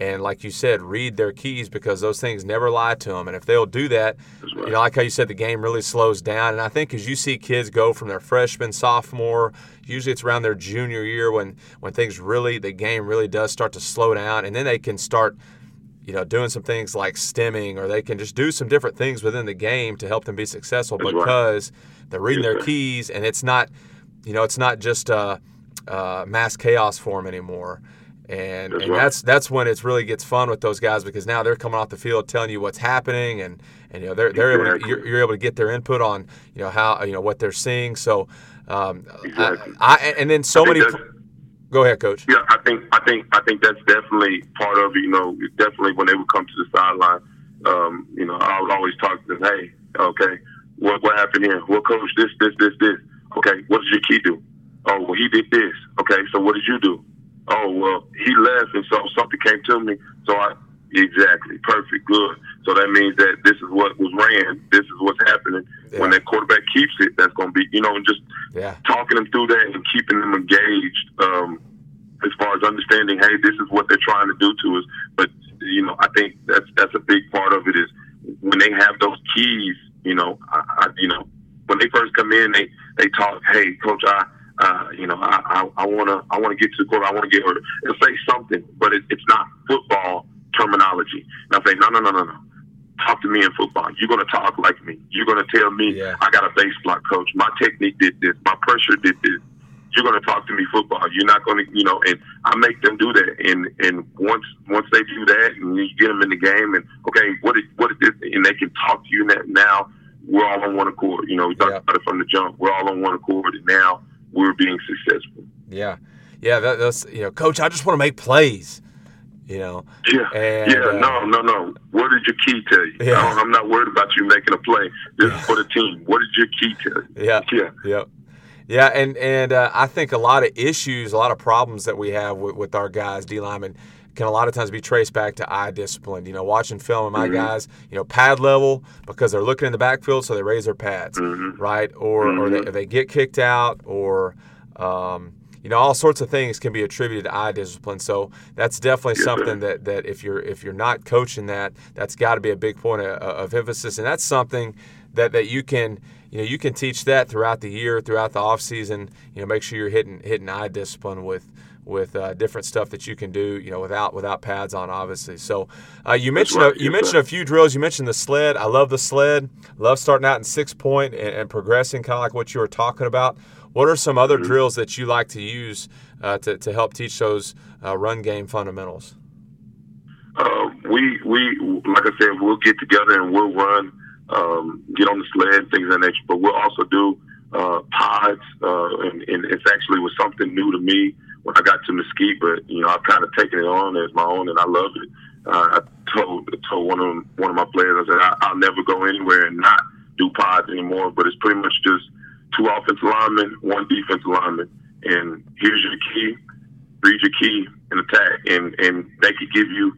and like you said, read their keys because those things never lie to them. And if they'll do that, That's you know, like how you said, the game really slows down. And I think as you see kids go from their freshman, sophomore, usually it's around their junior year when when things really the game really does start to slow down, and then they can start you know, doing some things like stemming, or they can just do some different things within the game to help them be successful That's right. because they're reading Yes, their keys, and it's not, you know, it's not just uh, uh, mass chaos for them anymore. And, That's and right. that's that's when it really gets fun with those guys because now they're coming off the field telling you what's happening and, and you know they're they're able to, you're, you're able to get their input on you know how you know what they're seeing so um, Exactly. I, I and then so many go ahead coach Yeah, I think I think I think that's definitely part of it. You know, definitely when they would come to the sideline, um, you know, I would always talk to them. Hey, okay, what what happened here? what coach, this this this this. Okay, what did your key do? Oh, well, he did this. Okay, so what did you do? Oh, well, he left, and so something came to me. So I exactly perfect, good. So that means that this is what was ran. This is what's happening. When that quarterback keeps it, that's going to be, you know, and just yeah talking them through that and keeping them engaged um, as far as understanding, hey, this is what they're trying to do to us. But you know, I think that's that's a big part of it is when they have those keys. You know, I, I, you know, when they first come in, they they talk, hey, coach, I. Uh, you know, I, I, I wanna, I wanna get to the court. I wanna get her. They'll say something, but it, it's not football terminology. And I say, no, no, no, no, no. Talk to me in football. You're gonna talk like me. You're gonna tell me, Yeah. I got a base block, coach. My technique did this. My pressure did this. You're gonna talk to me football. You're not gonna, you know. And I make them do that. And and once once they do that, and you get them in the game, and okay, what is what is this? And they can talk to you now. Now we're all on one accord. You know, we talked Yeah. about it from the jump. We're all on one accord, and now we're being successful. Yeah, yeah. That, that's you know, coach. I just want to make plays. You know, Yeah, And, yeah, uh, no, no, no. What did your key tell you? Yeah. I I'm not worried about you making a play. This is for the team. What did your key tell you? yeah, Yeah, Yep. Yeah, and and uh, I think a lot of issues, a lot of problems that we have with, with our guys, D linemen, can a lot of times be traced back to eye discipline. You know, watching film and my Mhm. guys, you know, pad level because they're looking in the backfield, so they raise their pads, Mhm. right? Or or they, Mhm. they get kicked out, or um, you know, all sorts of things can be attributed to eye discipline. So that's definitely Yes, sir. something that that if you're if you're not coaching that, that's got to be a big point of, of emphasis, and that's something that that you can you know you can teach that throughout the year throughout the off season you know make sure you're hitting hitting eye discipline with with uh, different stuff that you can do you know without without pads on obviously so uh, you mentioned right. a, you mentioned a few drills you mentioned the sled I love the sled love starting out in six point and, and progressing kind of like what you were talking about what are some other Mm-hmm. drills that you like to use uh, to, to help teach those uh, run game fundamentals uh, we we like I said, we'll get together and we'll run, um, get on the sled, things of that nature. But we'll also do uh, pods, uh, and, and it's actually was something new to me when I got to Mesquite. But you know, I've kind of taken it on as my own, and I love it. uh, I told told one of one of my players, I said I, I'll never go anywhere and not do pods anymore. But it's pretty much just two offensive linemen, one defensive lineman, and here's your key, read your key and attack, and and they could give you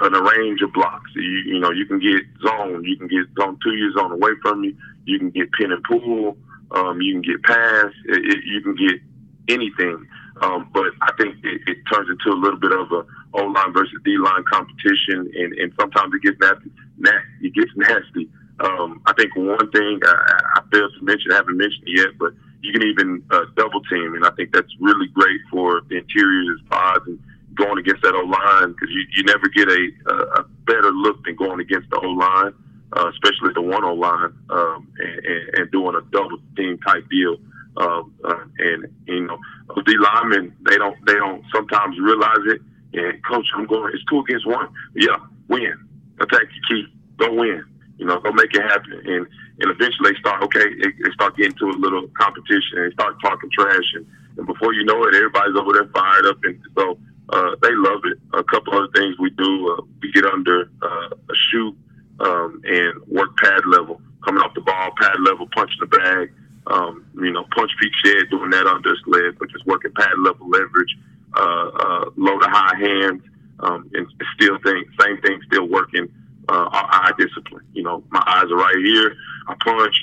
an range of blocks. You, you know, you can get zone, you can get zone two years on away from you, you can get pin and pull, um, you can get pass, it, it, you can get anything. Um, but I think it, it turns into a little bit of a O line versus D line competition, and, and sometimes it gets nasty. nasty it gets nasty. Um, I think one thing I, I failed to mention, I haven't mentioned it yet, but you can even uh, double team, and I think that's really great for the interiors, pods, and going against that O line because you, you never get a, a, a better look than going against the O line, uh, especially the one O line, um, and, and, and doing a double team type deal. Um, uh, and you know, the linemen they don't they don't sometimes realize it. And coach, I'm going. It's two against one. Yeah, win. Attack your key. Go win. You know, go make it happen. And and eventually they start. Okay, they, they start getting to a little competition and start talking trash. And, and before you know it, everybody's over there fired up. And so uh, they love it. A couple other things we do, uh, we get under uh, a shoe um, and work pad level, coming off the ball, pad level, punch the bag. Um, you know, punch peak shed, doing that under sled, but just working pad level leverage, uh, uh, low to high hands, um, and still thing, same thing, still working uh, our eye discipline. You know, my eyes are right here. I punch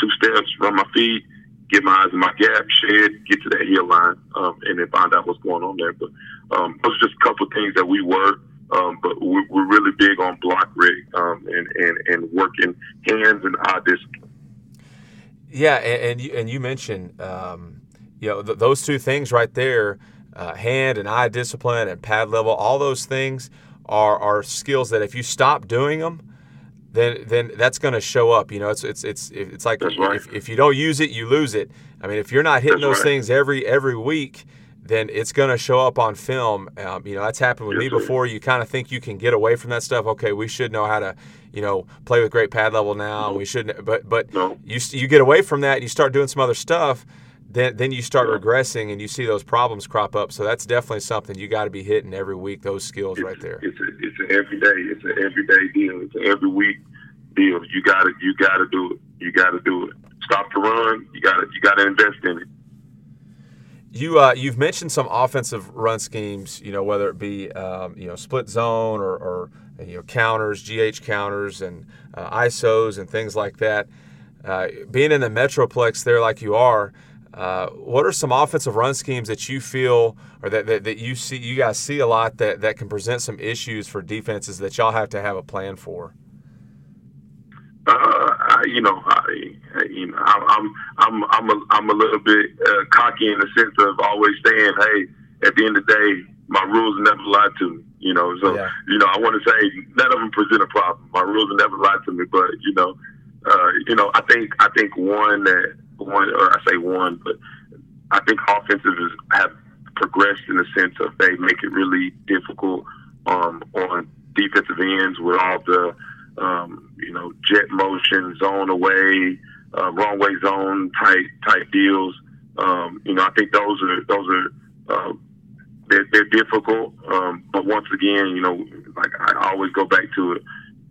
two steps, run my feet, get my eyes in my gap, shed, get to that heel line, um, and then find out what's going on there. But um, those are just a couple of things that we work. Um, but we're, we're really big on block rec um, and, and, and working hands and eye discipline. Yeah, and, and you and you mentioned um, you know th- those two things right there, uh, hand and eye discipline and pad level. All those things are are skills that if you stop doing them, then then that's going to show up. You know, it's it's it's it's like right. if, if you don't use it, you lose it. I mean, if you're not hitting that's those right. things every every week, then it's going to show up on film. Um, you know, that's happened with me before. You kind of think you can get away from that stuff. Okay, we should know how to, you know, play with great pad level now. No. We shouldn't, but but No. you you get away from that. and You start doing some other stuff. Then then you start regressing and you see those problems crop up. So that's definitely something you got to be hitting every week. Those skills it's, right there. It's a, it's an everyday, it's an everyday deal. It's an every week deal. You got to, you got to do it. You got to do it. Stop the run. You got to, you got to invest in it. You uh, you've mentioned some offensive run schemes, you know, whether it be um, you know split zone or, or you know counters, GH counters, and uh, ISOs and things like that. Uh, being in the metroplex there, like you are, uh, what are some offensive run schemes that you feel or that, that, that you see you guys see a lot that, that can present some issues for defenses that y'all have to have a plan for? You know, I, you know, I, I'm, I'm, I'm a, I'm a little bit uh, cocky in the sense of always saying, hey, at the end of the day, my rules never lied to me. You know, so Yeah. you know, I want to say none of them present a problem. My rules never lied to me, but you know, uh, you know, I think, I think one that one, or I say one, but I think offensives have progressed in the sense of they make it really difficult um, on defensive ends with all the um, you know jet motion, zone away, uh, wrong way zone type type deals. Um, you know, I think those are those are uh, they're, they're difficult. Um, but once again, you know, like I always go back to it.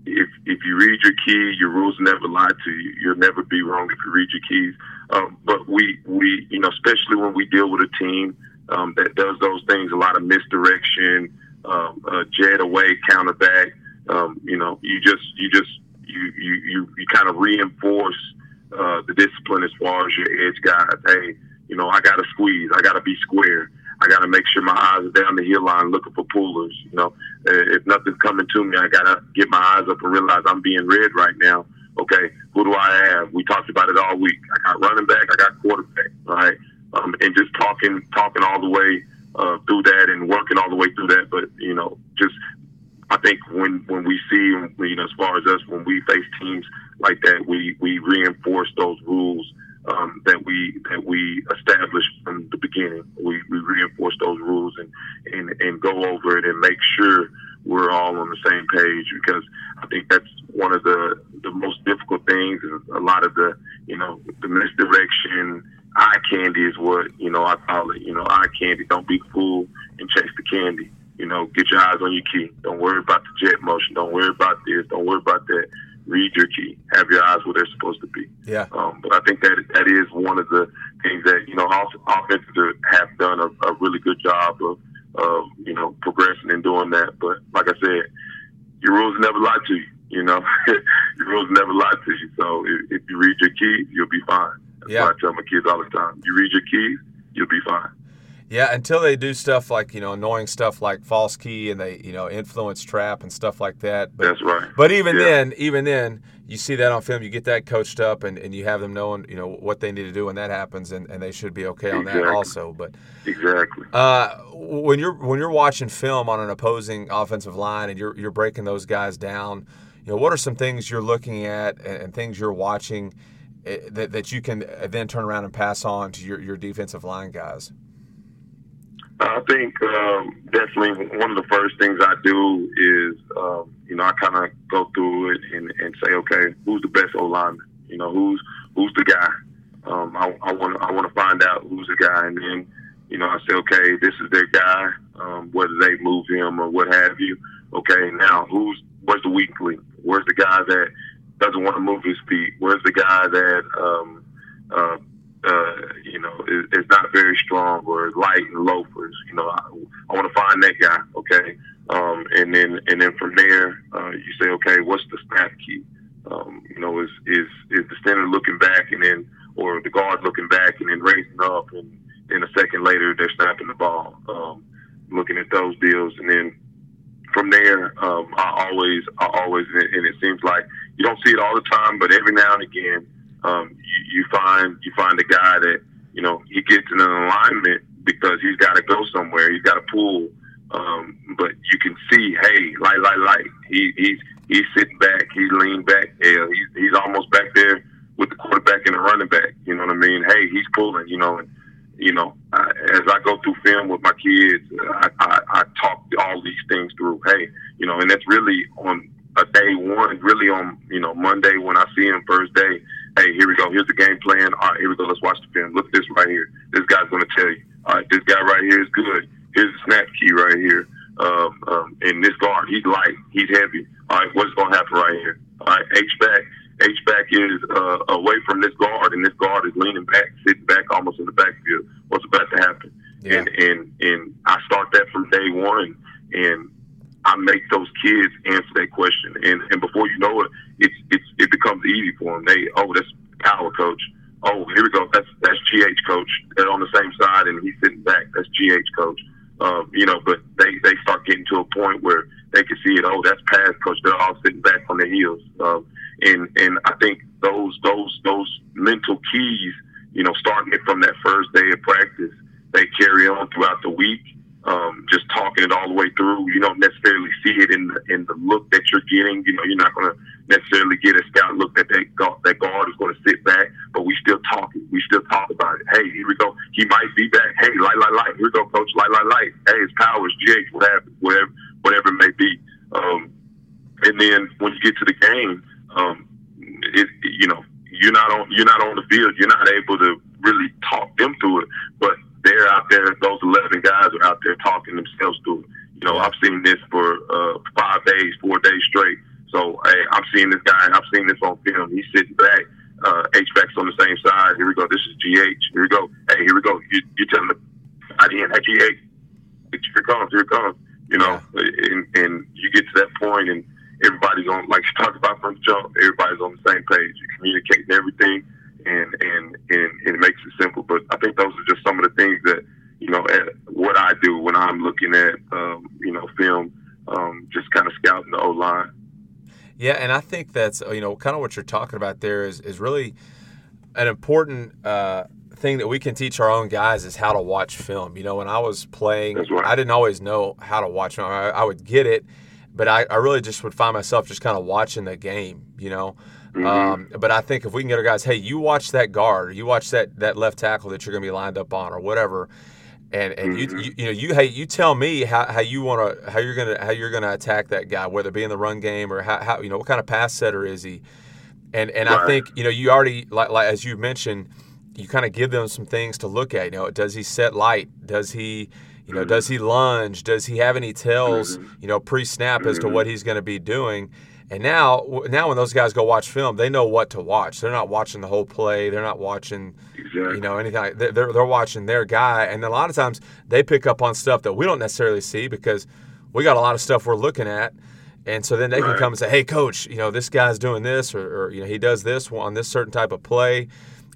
If if you read your key, your rules never lie to you. You'll never be wrong if you read your keys. Um, but we we you know, especially when we deal with a team um, that does those things, a lot of misdirection, um, uh, jet away, counter back. Um, you know, you just you just you you you, you kind of reinforce uh, the discipline as far as your edge guys. Hey, you know, I got to squeeze. I got to be square. I got to make sure my eyes are down the heel line looking for pullers. You know, Uh, if nothing's coming to me, I got to get my eyes up and realize I'm being read right now. Okay, who do I have? We talked about it all week. I got running back. I got quarterback. Right, um, and just talking, talking all the way uh, through that and working all the way through that. But you know, just I think when when we see you know as far as us when we face teams like that, we we reinforce those rules um, that we that we established from the beginning. We we reinforce those rules and and and go over it and make sure we're all on the same page because I think that's one of the the most difficult things is a lot of the you know the misdirection. Eye candy is what you know I call it. You know eye candy. Don't be fooled and chase the candy you know get your eyes on your key don't worry about the jet motion. Don't worry about this. Don't worry about that. Read your key. Have your eyes where they're supposed to be. Yeah. Um, but I think that that is one of the things that you know offenses have done a, a really good job of, of you know progressing and doing that. But like I said, your rules never lie to you. You know, (laughs) your rules never lie to you. So if, if you read your keys, you'll be fine. That's Yeah. why I tell my kids all the time: you read your keys, you'll be fine. Yeah, until they do stuff like you know annoying stuff like false key and they you know influence trap and stuff like that. But That's right. but even Yeah. then, even then, you see that on film. You get that coached up and, and you have them knowing you know what they need to do when that happens, and, and they should be okay on that also. But Exactly. uh, when you're when you're watching film on an opposing offensive line and you're you're breaking those guys down, you know what are some things you're looking at and, and things you're watching eh, that, that you can then turn around and pass on to your, your defensive line guys. I think um, definitely one of the first things I do is, um, you know, I kind of go through it and, and say, okay, who's the best O lineman? You know, who's who's the guy? Um, I want I want to find out who's the guy, and then, you know, I say, okay, this is their guy. Um, whether they move him or what have you. Okay, now who's where's the weak link? Where's the guy that doesn't want to move his feet? Where's the guy that um, uh, uh, you know, is, is not very strong or light and loafers. You know, I, I want to find that guy. Okay, um, and then and then from there, uh, you say, okay, what's the snap key? Um, you know, is is is the center looking back and then, or the guard looking back and then raising up, and then a second later they're snapping the ball. Um, looking at those deals, and then from there, um, I always, I always, and it seems like you don't see it all the time, but every now and again, um, you, you find you find a guy that you know he gets in an alignment because he's got to go somewhere, he's got to pull, um, but you can see, hey, light, light, light. He, he's he's sitting back, he's leaned back, yeah, he's he's almost back there with the quarterback and the running back. You know what I mean? Hey, he's pulling. You know, and you know, I, as I go through film with my kids, I, I, I talk all these things through. Hey, you know, and that's really on a day one, really on you know Monday when I see him first day. Hey, here we go. Here's the game plan. All right, here we go. Let's watch the film. Look at this right here. This guy's going to tell you. All right, this guy right here is good. Here's the snap key right here. Um, um, and this guard, he's light, he's heavy. All right, what's going to happen right here? All right, H back. H back is uh, away from this guard, and this guard is leaning back, sitting back, almost in the backfield. What's about to happen? Yeah. And and and I start that from day one, and I make those kids answer that question, and and before you know it, it's it's it becomes easy for them. They oh that's power coach. Oh here we go. That's that's GH coach. They're on the same side, and he's sitting back. That's GH coach. Um, you know, but they they start getting to a point where they can see it. Oh, that's pass coach. They're all sitting back on their heels. Um, and and I think those those those mental keys, you know, starting it from that first day of practice, they carry on throughout the week. Um, just talking it all the way through. You don't necessarily see it in the in the look that you're getting. You know, you're not going to necessarily get a scout look that that guard, that guard is going to sit back, but we still talking. We still talk about it. Hey, here we go. He might be back. Hey, light, light, light. Here we go, coach. Light, light, light. Hey, it's powers, GH, whatever, whatever, whatever it may be. Um, and then when you get to the game, um, it, you know, you're not on you're not on the field. You're not able to really talk them through it, but they're out there. Those 11 guys are out there talking themselves through it. You know, I've seen this for uh, five days, four days straight. So hey, I'm seeing this guy. I've seen this on film. He's sitting back. Uh, H back's on the same side. Here we go. This is GH. Here we go. Hey, here we go. You, you telling the I didn't. Hey, GH. Here it comes. Here it comes. You know, and, and you get to that point, and everybody's on, like you talked about from the jump. Everybody's on the same page. You communicating everything, and and and, and it makes it simple. But I think those are just some of the things that you know at what I do when I'm looking at um, you know film, um, just kind of scouting the O line. Yeah, and I think that's you know kind of what you're talking about there is is really an important uh, thing that we can teach our own guys is how to watch film. You know, when I was playing, right. I didn't always know how to watch film. I, I would get it, but I, I really just would find myself just kind of watching the game. You know. Mhm. Um, but I think if we can get our guys, hey, you watch that guard, or you watch that that left tackle that you're going to be lined up on, or whatever, and and you, Mhm. you you know you hey you tell me how, how you want to how you're gonna how you're gonna attack that guy, whether it be in the run game or how, how you know what kind of pass setter is he, and and I think you know you already like like as you mentioned, you kind of give them some things to look at. You know, does he set light? Does he You know, mm-hmm. does he lunge? Does he have any tells? Mm-hmm. You know, pre-snap as to what mm-hmm. he's going to be doing. And now, now when those guys go watch film, they know what to watch. They're not watching the whole play. They're not watching, exactly. you know, anything. They're they're watching their guy, and a lot of times they pick up on stuff that we don't necessarily see because we got a lot of stuff we're looking at. And so then they right. can come and say, "Hey, coach, you know this guy's doing this, or, or, you know he does this on this certain type of play,"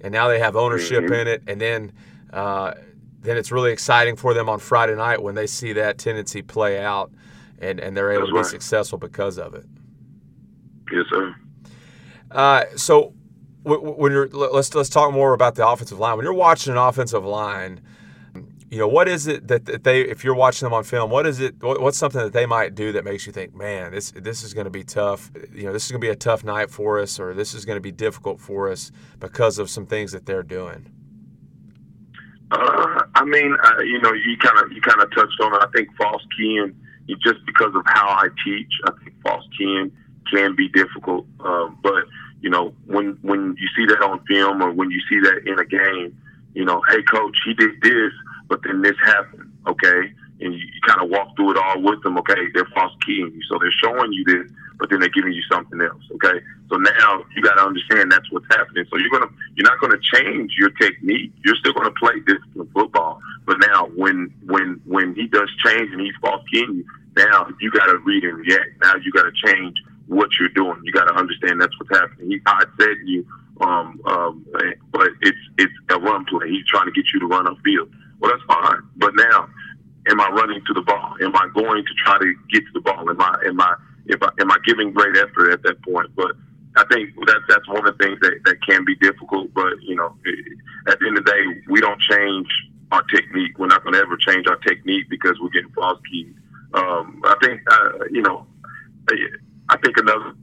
and now they have ownership mm-hmm. in it. And then, uh, then it's really exciting for them on Friday night when they see that tendency play out, and, and they're able That's to right. be successful because of it. Yes, sir. Uh, so when you're let's let's talk more about the offensive line. When you're watching an offensive line, you know what is it that, that they if you're watching them on film, what is it? What's something that they might do that makes you think, man, this this is going to be tough. You know, this is going to be a tough night for us, or this is going to be difficult for us because of some things that they're doing. Uh, I mean, uh, you know, you kind of you kind of touched on it. I think false keying, just because of how I teach, I think false keying can be difficult. Um, but you know, when when you see that on film or when you see that in a game, you know, hey coach, he did this, but then this happened, okay? And you, you kind of walk through it all with them, okay? They're false keying you, so they're showing you this, but then they're giving you something else, okay? So now you got to understand that's what's happening. So you're gonna you're not gonna change your technique. You're still gonna play disciplined football. But now when when when he does change and he's false keying you, now you got to read and react. Now you got to change what you're doing. You got to understand that's what's happening. He's not setting you, um, um, but it's it's a run play. He's trying to get you to run upfield. Well, that's fine. But now, am I running to the ball? Am I going to try to get to the ball? Am I am I if I, am I giving great effort at that point? But I think that that's one of the things that, that can be difficult. But you know, at the end of the day, we don't change our technique. We're not going to ever change our technique because we're getting false. Um, I think uh, you know I think another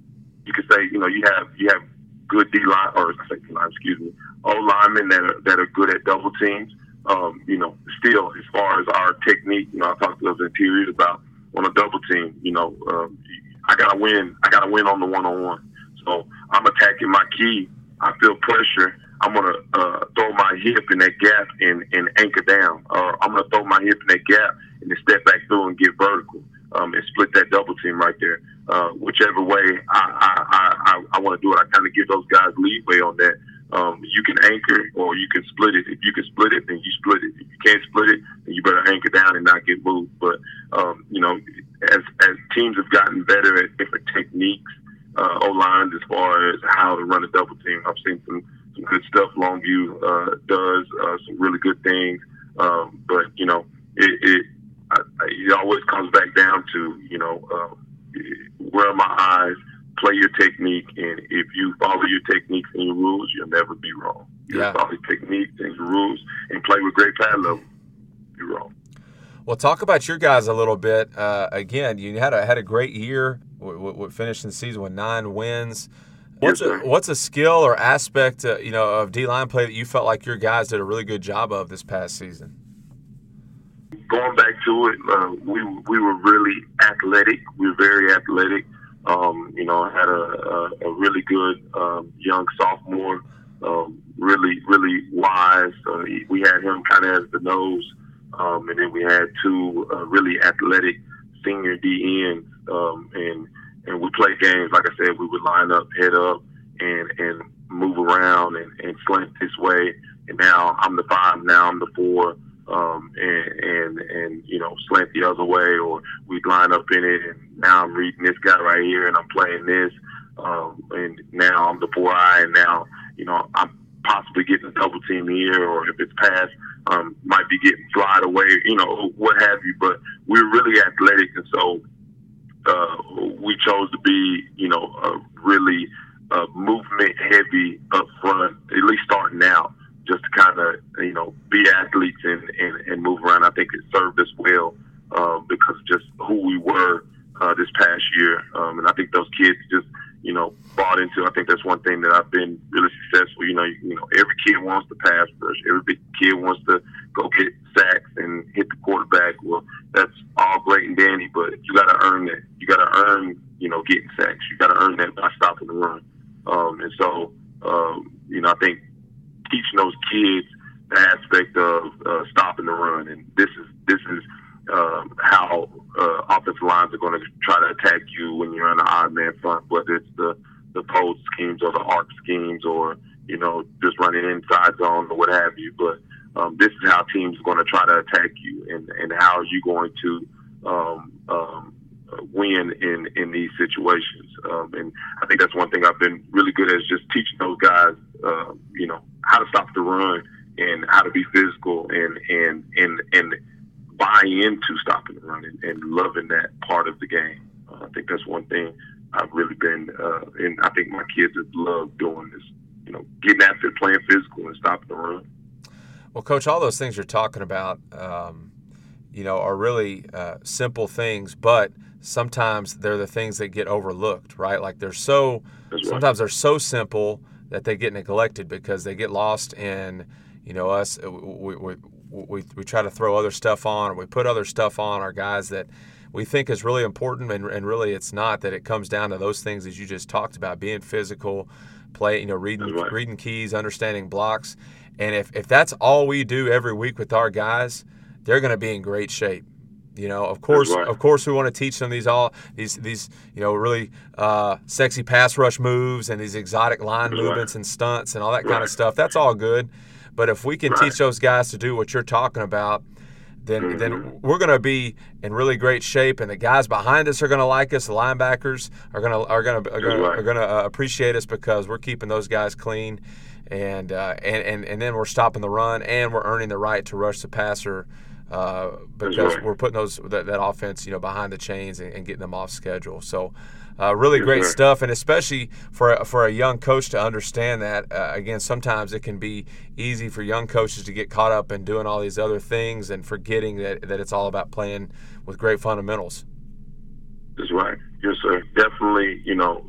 you could say, you know, you have you have good D line or line, excuse me, O linemen that are that are good at double teams. Um, you know, still as far as our technique, you know, I talked to those interiors about on a double team. You know, um, I gotta win. I gotta win on the one on one. So I'm attacking my key. I feel pressure. I'm gonna uh, throw my hip in that gap and, and anchor down. Or I'm gonna throw my hip in that gap and then step back through and get vertical um, and split that double team right there. Uh, whichever way I I, I, I want to do it, I kind of give those guys leeway on that. Um, you can anchor or you can split it. If you can split it, then you split it. If you can't split it, then you better anchor down and not get moved. But um, you know, as as teams have gotten better at different techniques, uh, O lines as far as how to run a double team, I've seen some some good stuff. Longview uh, does uh, some really good things. Um, but you know, it, it it always comes back down to you know uh, where are my eyes play your technique and if you follow your techniques and your rules you'll never be wrong. You yeah. follow your techniques and your rules and play with great pad level, you're wrong. Well talk about your guys a little bit. Uh, again you had a had a great year w- w- finishing the season with nine wins. What's yes, a, what's a skill or aspect uh, you know of D line play that you felt like your guys did a really good job of this past season? Going back to it, uh, we we were really athletic. We were very athletic. Um, you know, had a, a, a really good um, young sophomore, um, really really wise. Uh, we had him kind of as the nose, um, and then we had two uh, really athletic senior DNs, um, and and we played games. Like I said, we would line up, head up, and and move around and, and slant this way. And now I'm the five. Now I'm the four um, and, and and you know slant the other way, or we'd line up in it, and now I'm reading this guy right here, and I'm playing this, um, and now I'm the four eye, and now you know I'm possibly getting a double team here, or if it's passed, um, might be getting flied away, you know, what have you. But we're really athletic, and so uh, we chose to be, you know, uh, really uh, movement heavy up front, at least starting out just to kind of you know be athletes and, and, and move around. I think it served us well um, because just who we were uh, this past year, um, and I think those kids just you know bought into. I think that's one thing that I've been really successful. You know, you, you know every kid wants to pass rush. Every kid wants to go get sacks and hit the quarterback. Well, that's all great and dandy, but you got to earn that. You got to earn you know getting sacks. You got to earn that by stopping the run. Um, and so um, you know I think teaching those kids the aspect of uh, stopping the run, and this is this is um, how uh, offensive lines are going to try to attack you when you're on the odd man front, whether it's the the post schemes or the arc schemes or you know just running inside zone or what have you. But um, this is how teams are going to try to attack you, and and how are you going to um, um, win in in these situations. Um, and I think that's one thing I've been really good at is just teaching those guys, uh, you know, how to stop the run and how to be physical and and and and buy into stopping the run and, and loving that part of the game. Uh, I think that's one thing I've really been, uh, and I think my kids have loved doing is, you know, getting after playing physical and stopping the run. Well, coach, all those things you're talking about, um, you know, are really uh, simple things, but sometimes they're the things that get overlooked, right? Like they're so right. sometimes they're so simple that they get neglected because they get lost in, you know, us. Uh, we, we, we, we try to throw other stuff on, or we put other stuff on our guys that we think is really important, and, and really it's not. That it comes down to those things as you just talked about, being physical, play, you know, reading right. reading keys, understanding blocks, and if if that's all we do every week with our guys, they're going to be in great shape. You know, of course, right. of course, we want to teach them these all these these you know really uh, sexy pass rush moves and these exotic line That's movements and stunts and all that right. kind of stuff. That's all good, but if we can teach those guys to do what you're talking about, then mm-hmm. then we're going to be in really great shape, and the guys behind us are going to like us. The linebackers are going to are going to are going to uh, appreciate us because we're keeping those guys clean, and uh, and and and then we're stopping the run, and we're earning the right to rush the passer uh, because right. we're putting those that, that, offense, you know, behind the chains and, and getting them off schedule. So. Uh, really great stuff, and especially for for a young coach to understand that. Uh, again, sometimes it can be easy for young coaches to get caught up in doing all these other things and forgetting that, that it's all about playing with great fundamentals. That's right. Yes, sir. Definitely. You know,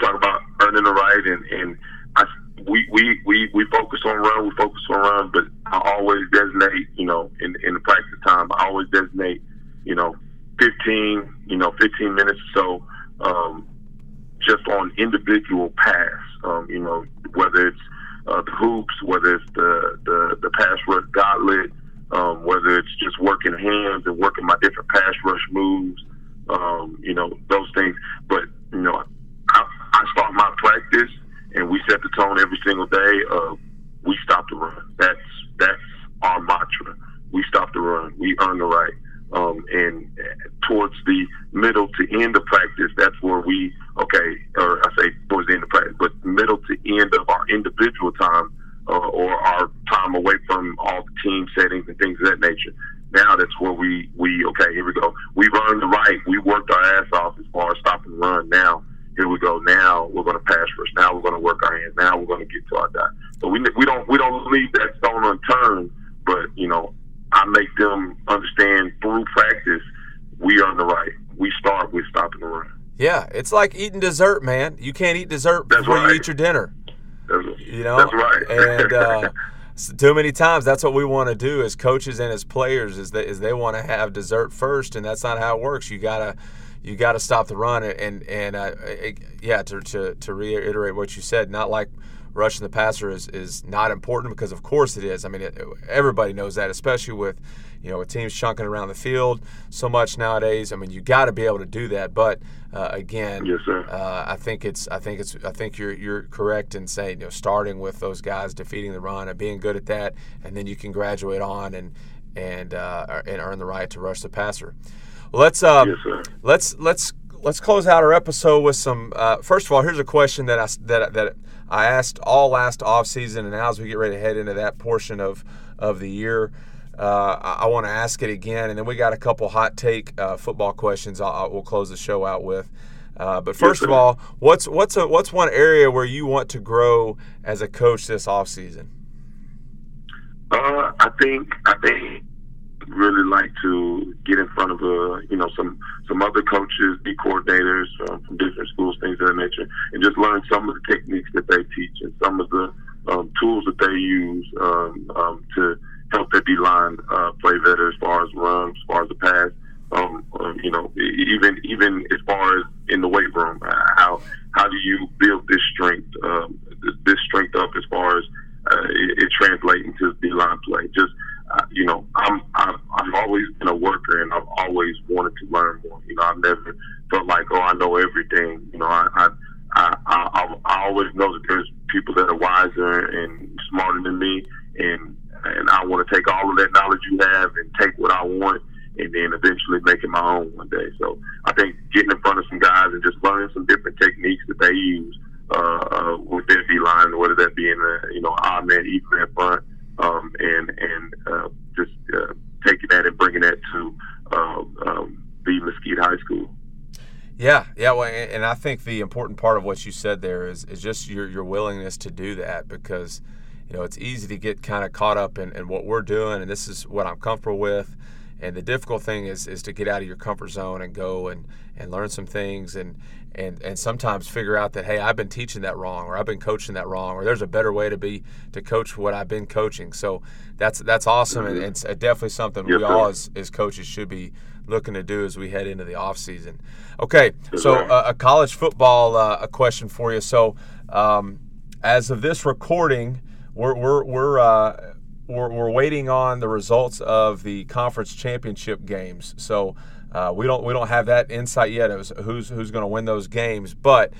talk about earning the right, and and I we, we, we, we focus on run, we focus on run, but I always designate, you know, in, in the practice time, I always designate, you know, 15, you know, 15 minutes or so, um, just on individual pass, um, you know, whether it's uh, the hoops, whether it's the, the, the pass rush gauntlet, um, whether it's just working hands and working my different pass rush moves, um, you know, those things. But, you know, I, I start my practice and we set the tone every single day of we stop the run. That's that's our mantra. We stop the run. We earn the right. Um, and towards the middle to end of practice, that's where we okay, or I say towards the end of practice, but middle to end of our individual time uh, or our time away from all the team settings and things of that nature. Now that's where we we okay, here we go. We've earned the right. We worked our ass off as far as stop and run. Now here we go. Now we're going to pass first. Now we're going to work our hands. Now we're going to get to our dot. So we we don't we don't leave that stone unturned. But you know, I make them understand through practice we are on the right. We start with stopping the run. Yeah, it's like eating dessert, man. You can't eat dessert that's before right. you eat your dinner. That's, you know, that's right. and uh, (laughs) too many times, that's what we want to do as coaches and as players is that is they want to have dessert first, and that's not how it works. You gotta you got to stop the run and and uh, yeah to, to to reiterate what you said not like rushing the passer is, is not important because of course it is. I mean it, everybody knows that especially with you know with teams chunking around the field so much nowadays. I mean you got to be able to do that. But uh, again yes. Uh, i think it's i think it's i think you're you're correct in saying you know starting with those guys defeating the run and being good at that and then you can graduate on and and uh, and earn the right to rush the passer. Let's um, yes, let's let's let's close out our episode with some. Uh, first of all, here's a question that I that that I asked all last off season, and now as we get ready to head into that portion of of the year, uh, I, I want to ask it again, and then we got a couple hot take uh, football questions. I'll, we'll close the show out with. Uh, but first yes, of all, what's what's a, what's one area where you want to grow as a coach this off season? Uh, I think I think really like to get in front of uh, you know some some other coaches, D coordinators um, from different schools, things of that nature, and just learn some of the techniques that they teach and some of the um, tools that they use um, um, to help their D line uh, play better as far as run, as far as the pass. Um, um, you know, even even as far as in the weight room, uh, how how do you build this strength, um, this strength up as far as uh, it, it translating to D line play? Just uh, you know, I'm I've, I've always been a worker and I've always wanted to learn more. You know, I've never felt like oh I know everything. You know, I I I, I, I always know that there's people that are wiser and smarter than me, and want to take all of that knowledge you have and take what I want and then eventually make it my own one day. So I think getting in front of some guys and just learning some different techniques that they use uh, uh, with their D line, whether that be in a you know odd man, even man front, um, and and uh, just uh, taking that and bringing that to uh, um, the Mesquite High School. Yeah, yeah, well, and I think the important part of what you said there is is just your your willingness to do that because you know it's easy to get kind of caught up in, in what we're doing and this is what I'm comfortable with. And the difficult thing is is to get out of your comfort zone and go and and learn some things and and and sometimes figure out that hey I've been teaching that wrong or I've been coaching that wrong or there's a better way to be to coach what I've been coaching. So that's that's awesome and mm-hmm. it's uh, definitely something Yes, we sir. all as, as coaches should be looking to do as we head into the off season okay so uh, a college football uh, a question for you so um, as of this recording we're we're we're uh, we're, we're waiting on the results of the conference championship games. So uh, we don't we don't have that insight yet as who's who's going to win those games. But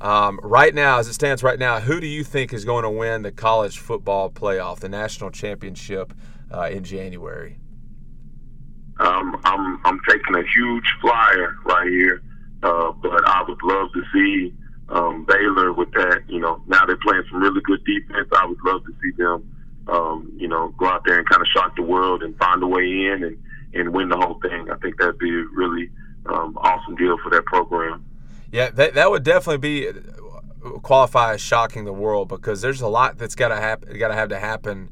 um, right now, as it stands right now, who do you think is going to win the college football playoff, the national championship uh, in January? Um, I'm I'm taking a huge flyer right here, uh, but I would love to see um, Baylor with that. You know, now they're playing some really good defense. I would love to see them, um, you know, go out there and kind of shock the world and find a way in and and win the whole thing. I think that'd be a really um, awesome deal for that program. Yeah, that, that would definitely be uh, qualify as shocking the world because there's a lot that's got to happen, got to have to happen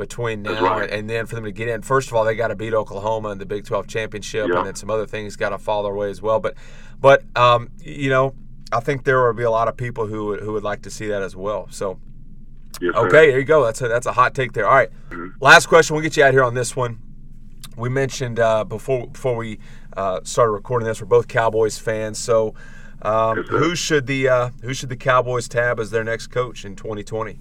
between now right. and then for them to get in. First of all, they got to beat Oklahoma in the Big 12 championship, Yeah. and then some other things got to fall their way as well. But, but um, you know, I think there will be a lot of people who would, who would like to see that as well. So, Yes, sir. okay, there you go. That's a, that's a hot take there. All right, last question. We'll get you out here on this one. We mentioned uh, before before we uh, started recording this, we're both Cowboys fans. So, um, Yes, who should the uh, who should the Cowboys tab as their next coach in 2020?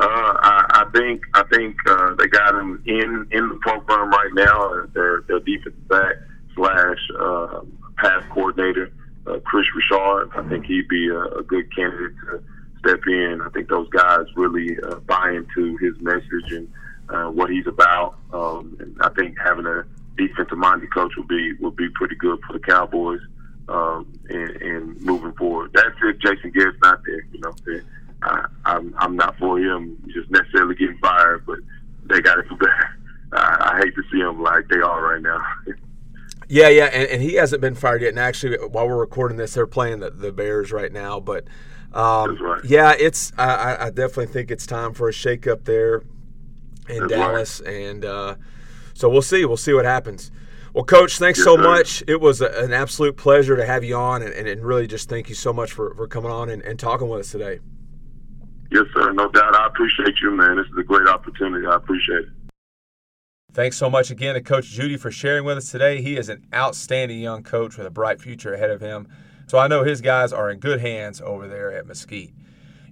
Uh, I, I think I think uh, they got him in in the program right now. Uh, Their their defensive back slash uh, pass coordinator, uh, Kris Richard. I think he'd be a, a good candidate to step in. I think those guys really uh, buy into his message and uh, what he's about. Um, and I think having a defensive minded coach will be will be pretty good for the Cowboys. Um, and, and moving forward, that's if Jason Garrett's not there. You know, I, I'm I'm not for him just necessarily getting fired, but they got to do better. I, I hate to see them like they are right now. (laughs) Yeah, yeah, and, and he hasn't been fired yet. And actually, while we're recording this, they're playing the, the Bears right now. But um, right. yeah, it's I, I- definitely think it's time for a shakeup there in That's right. Dallas, and uh, so we'll see. We'll see what happens. Well, Coach, thanks Yes, so sir. much. It was a, an absolute pleasure to have you on, and, and, and really just thank you so much for, for coming on and, and talking with us today. Yes, sir, no doubt. I appreciate you, man. This is a great opportunity. I appreciate it. Thanks so much again to Coach Judy for sharing with us today. He is an outstanding young coach with a bright future ahead of him. So I know his guys are in good hands over there at Mesquite.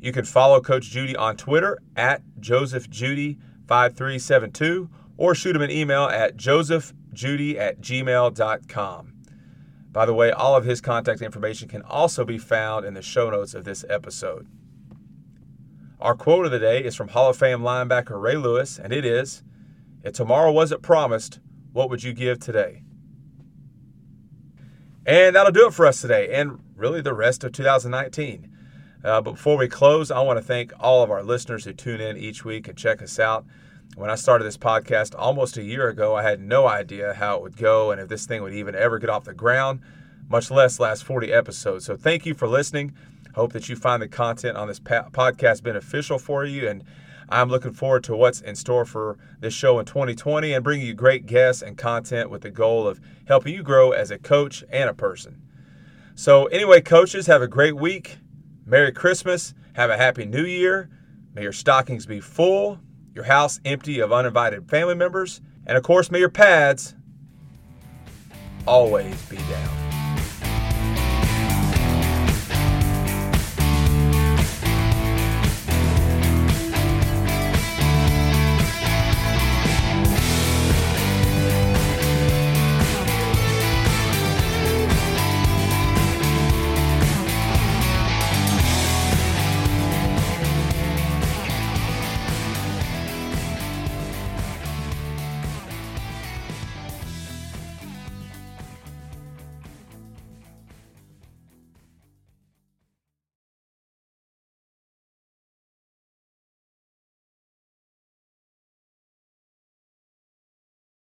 You can follow Coach Judy on Twitter at JosephJudy5372 or shoot him an email at josephjudy at gmail.com. By the way, all of his contact information can also be found in the show notes of this episode. Our quote of the day is from Hall of Fame linebacker Ray Lewis, and it is If tomorrow wasn't promised, what would you give today? And that'll do it for us today, and really the rest of 2019. Uh, but before we close, I want to thank all of our listeners who tune in each week and check us out. When I started this podcast almost a year ago, I had no idea how it would go and if this thing would even ever get off the ground, much less last 40 episodes. So thank you for listening. Hope that you find the content on this podcast beneficial for you. And I'm looking forward to what's in store for this show in 2020 and bringing you great guests and content with the goal of helping you grow as a coach and a person. So, anyway, coaches, have a great week. Merry Christmas. Have a happy new year. May your stockings be full, your house empty of uninvited family members, and of course, may your pads always be down.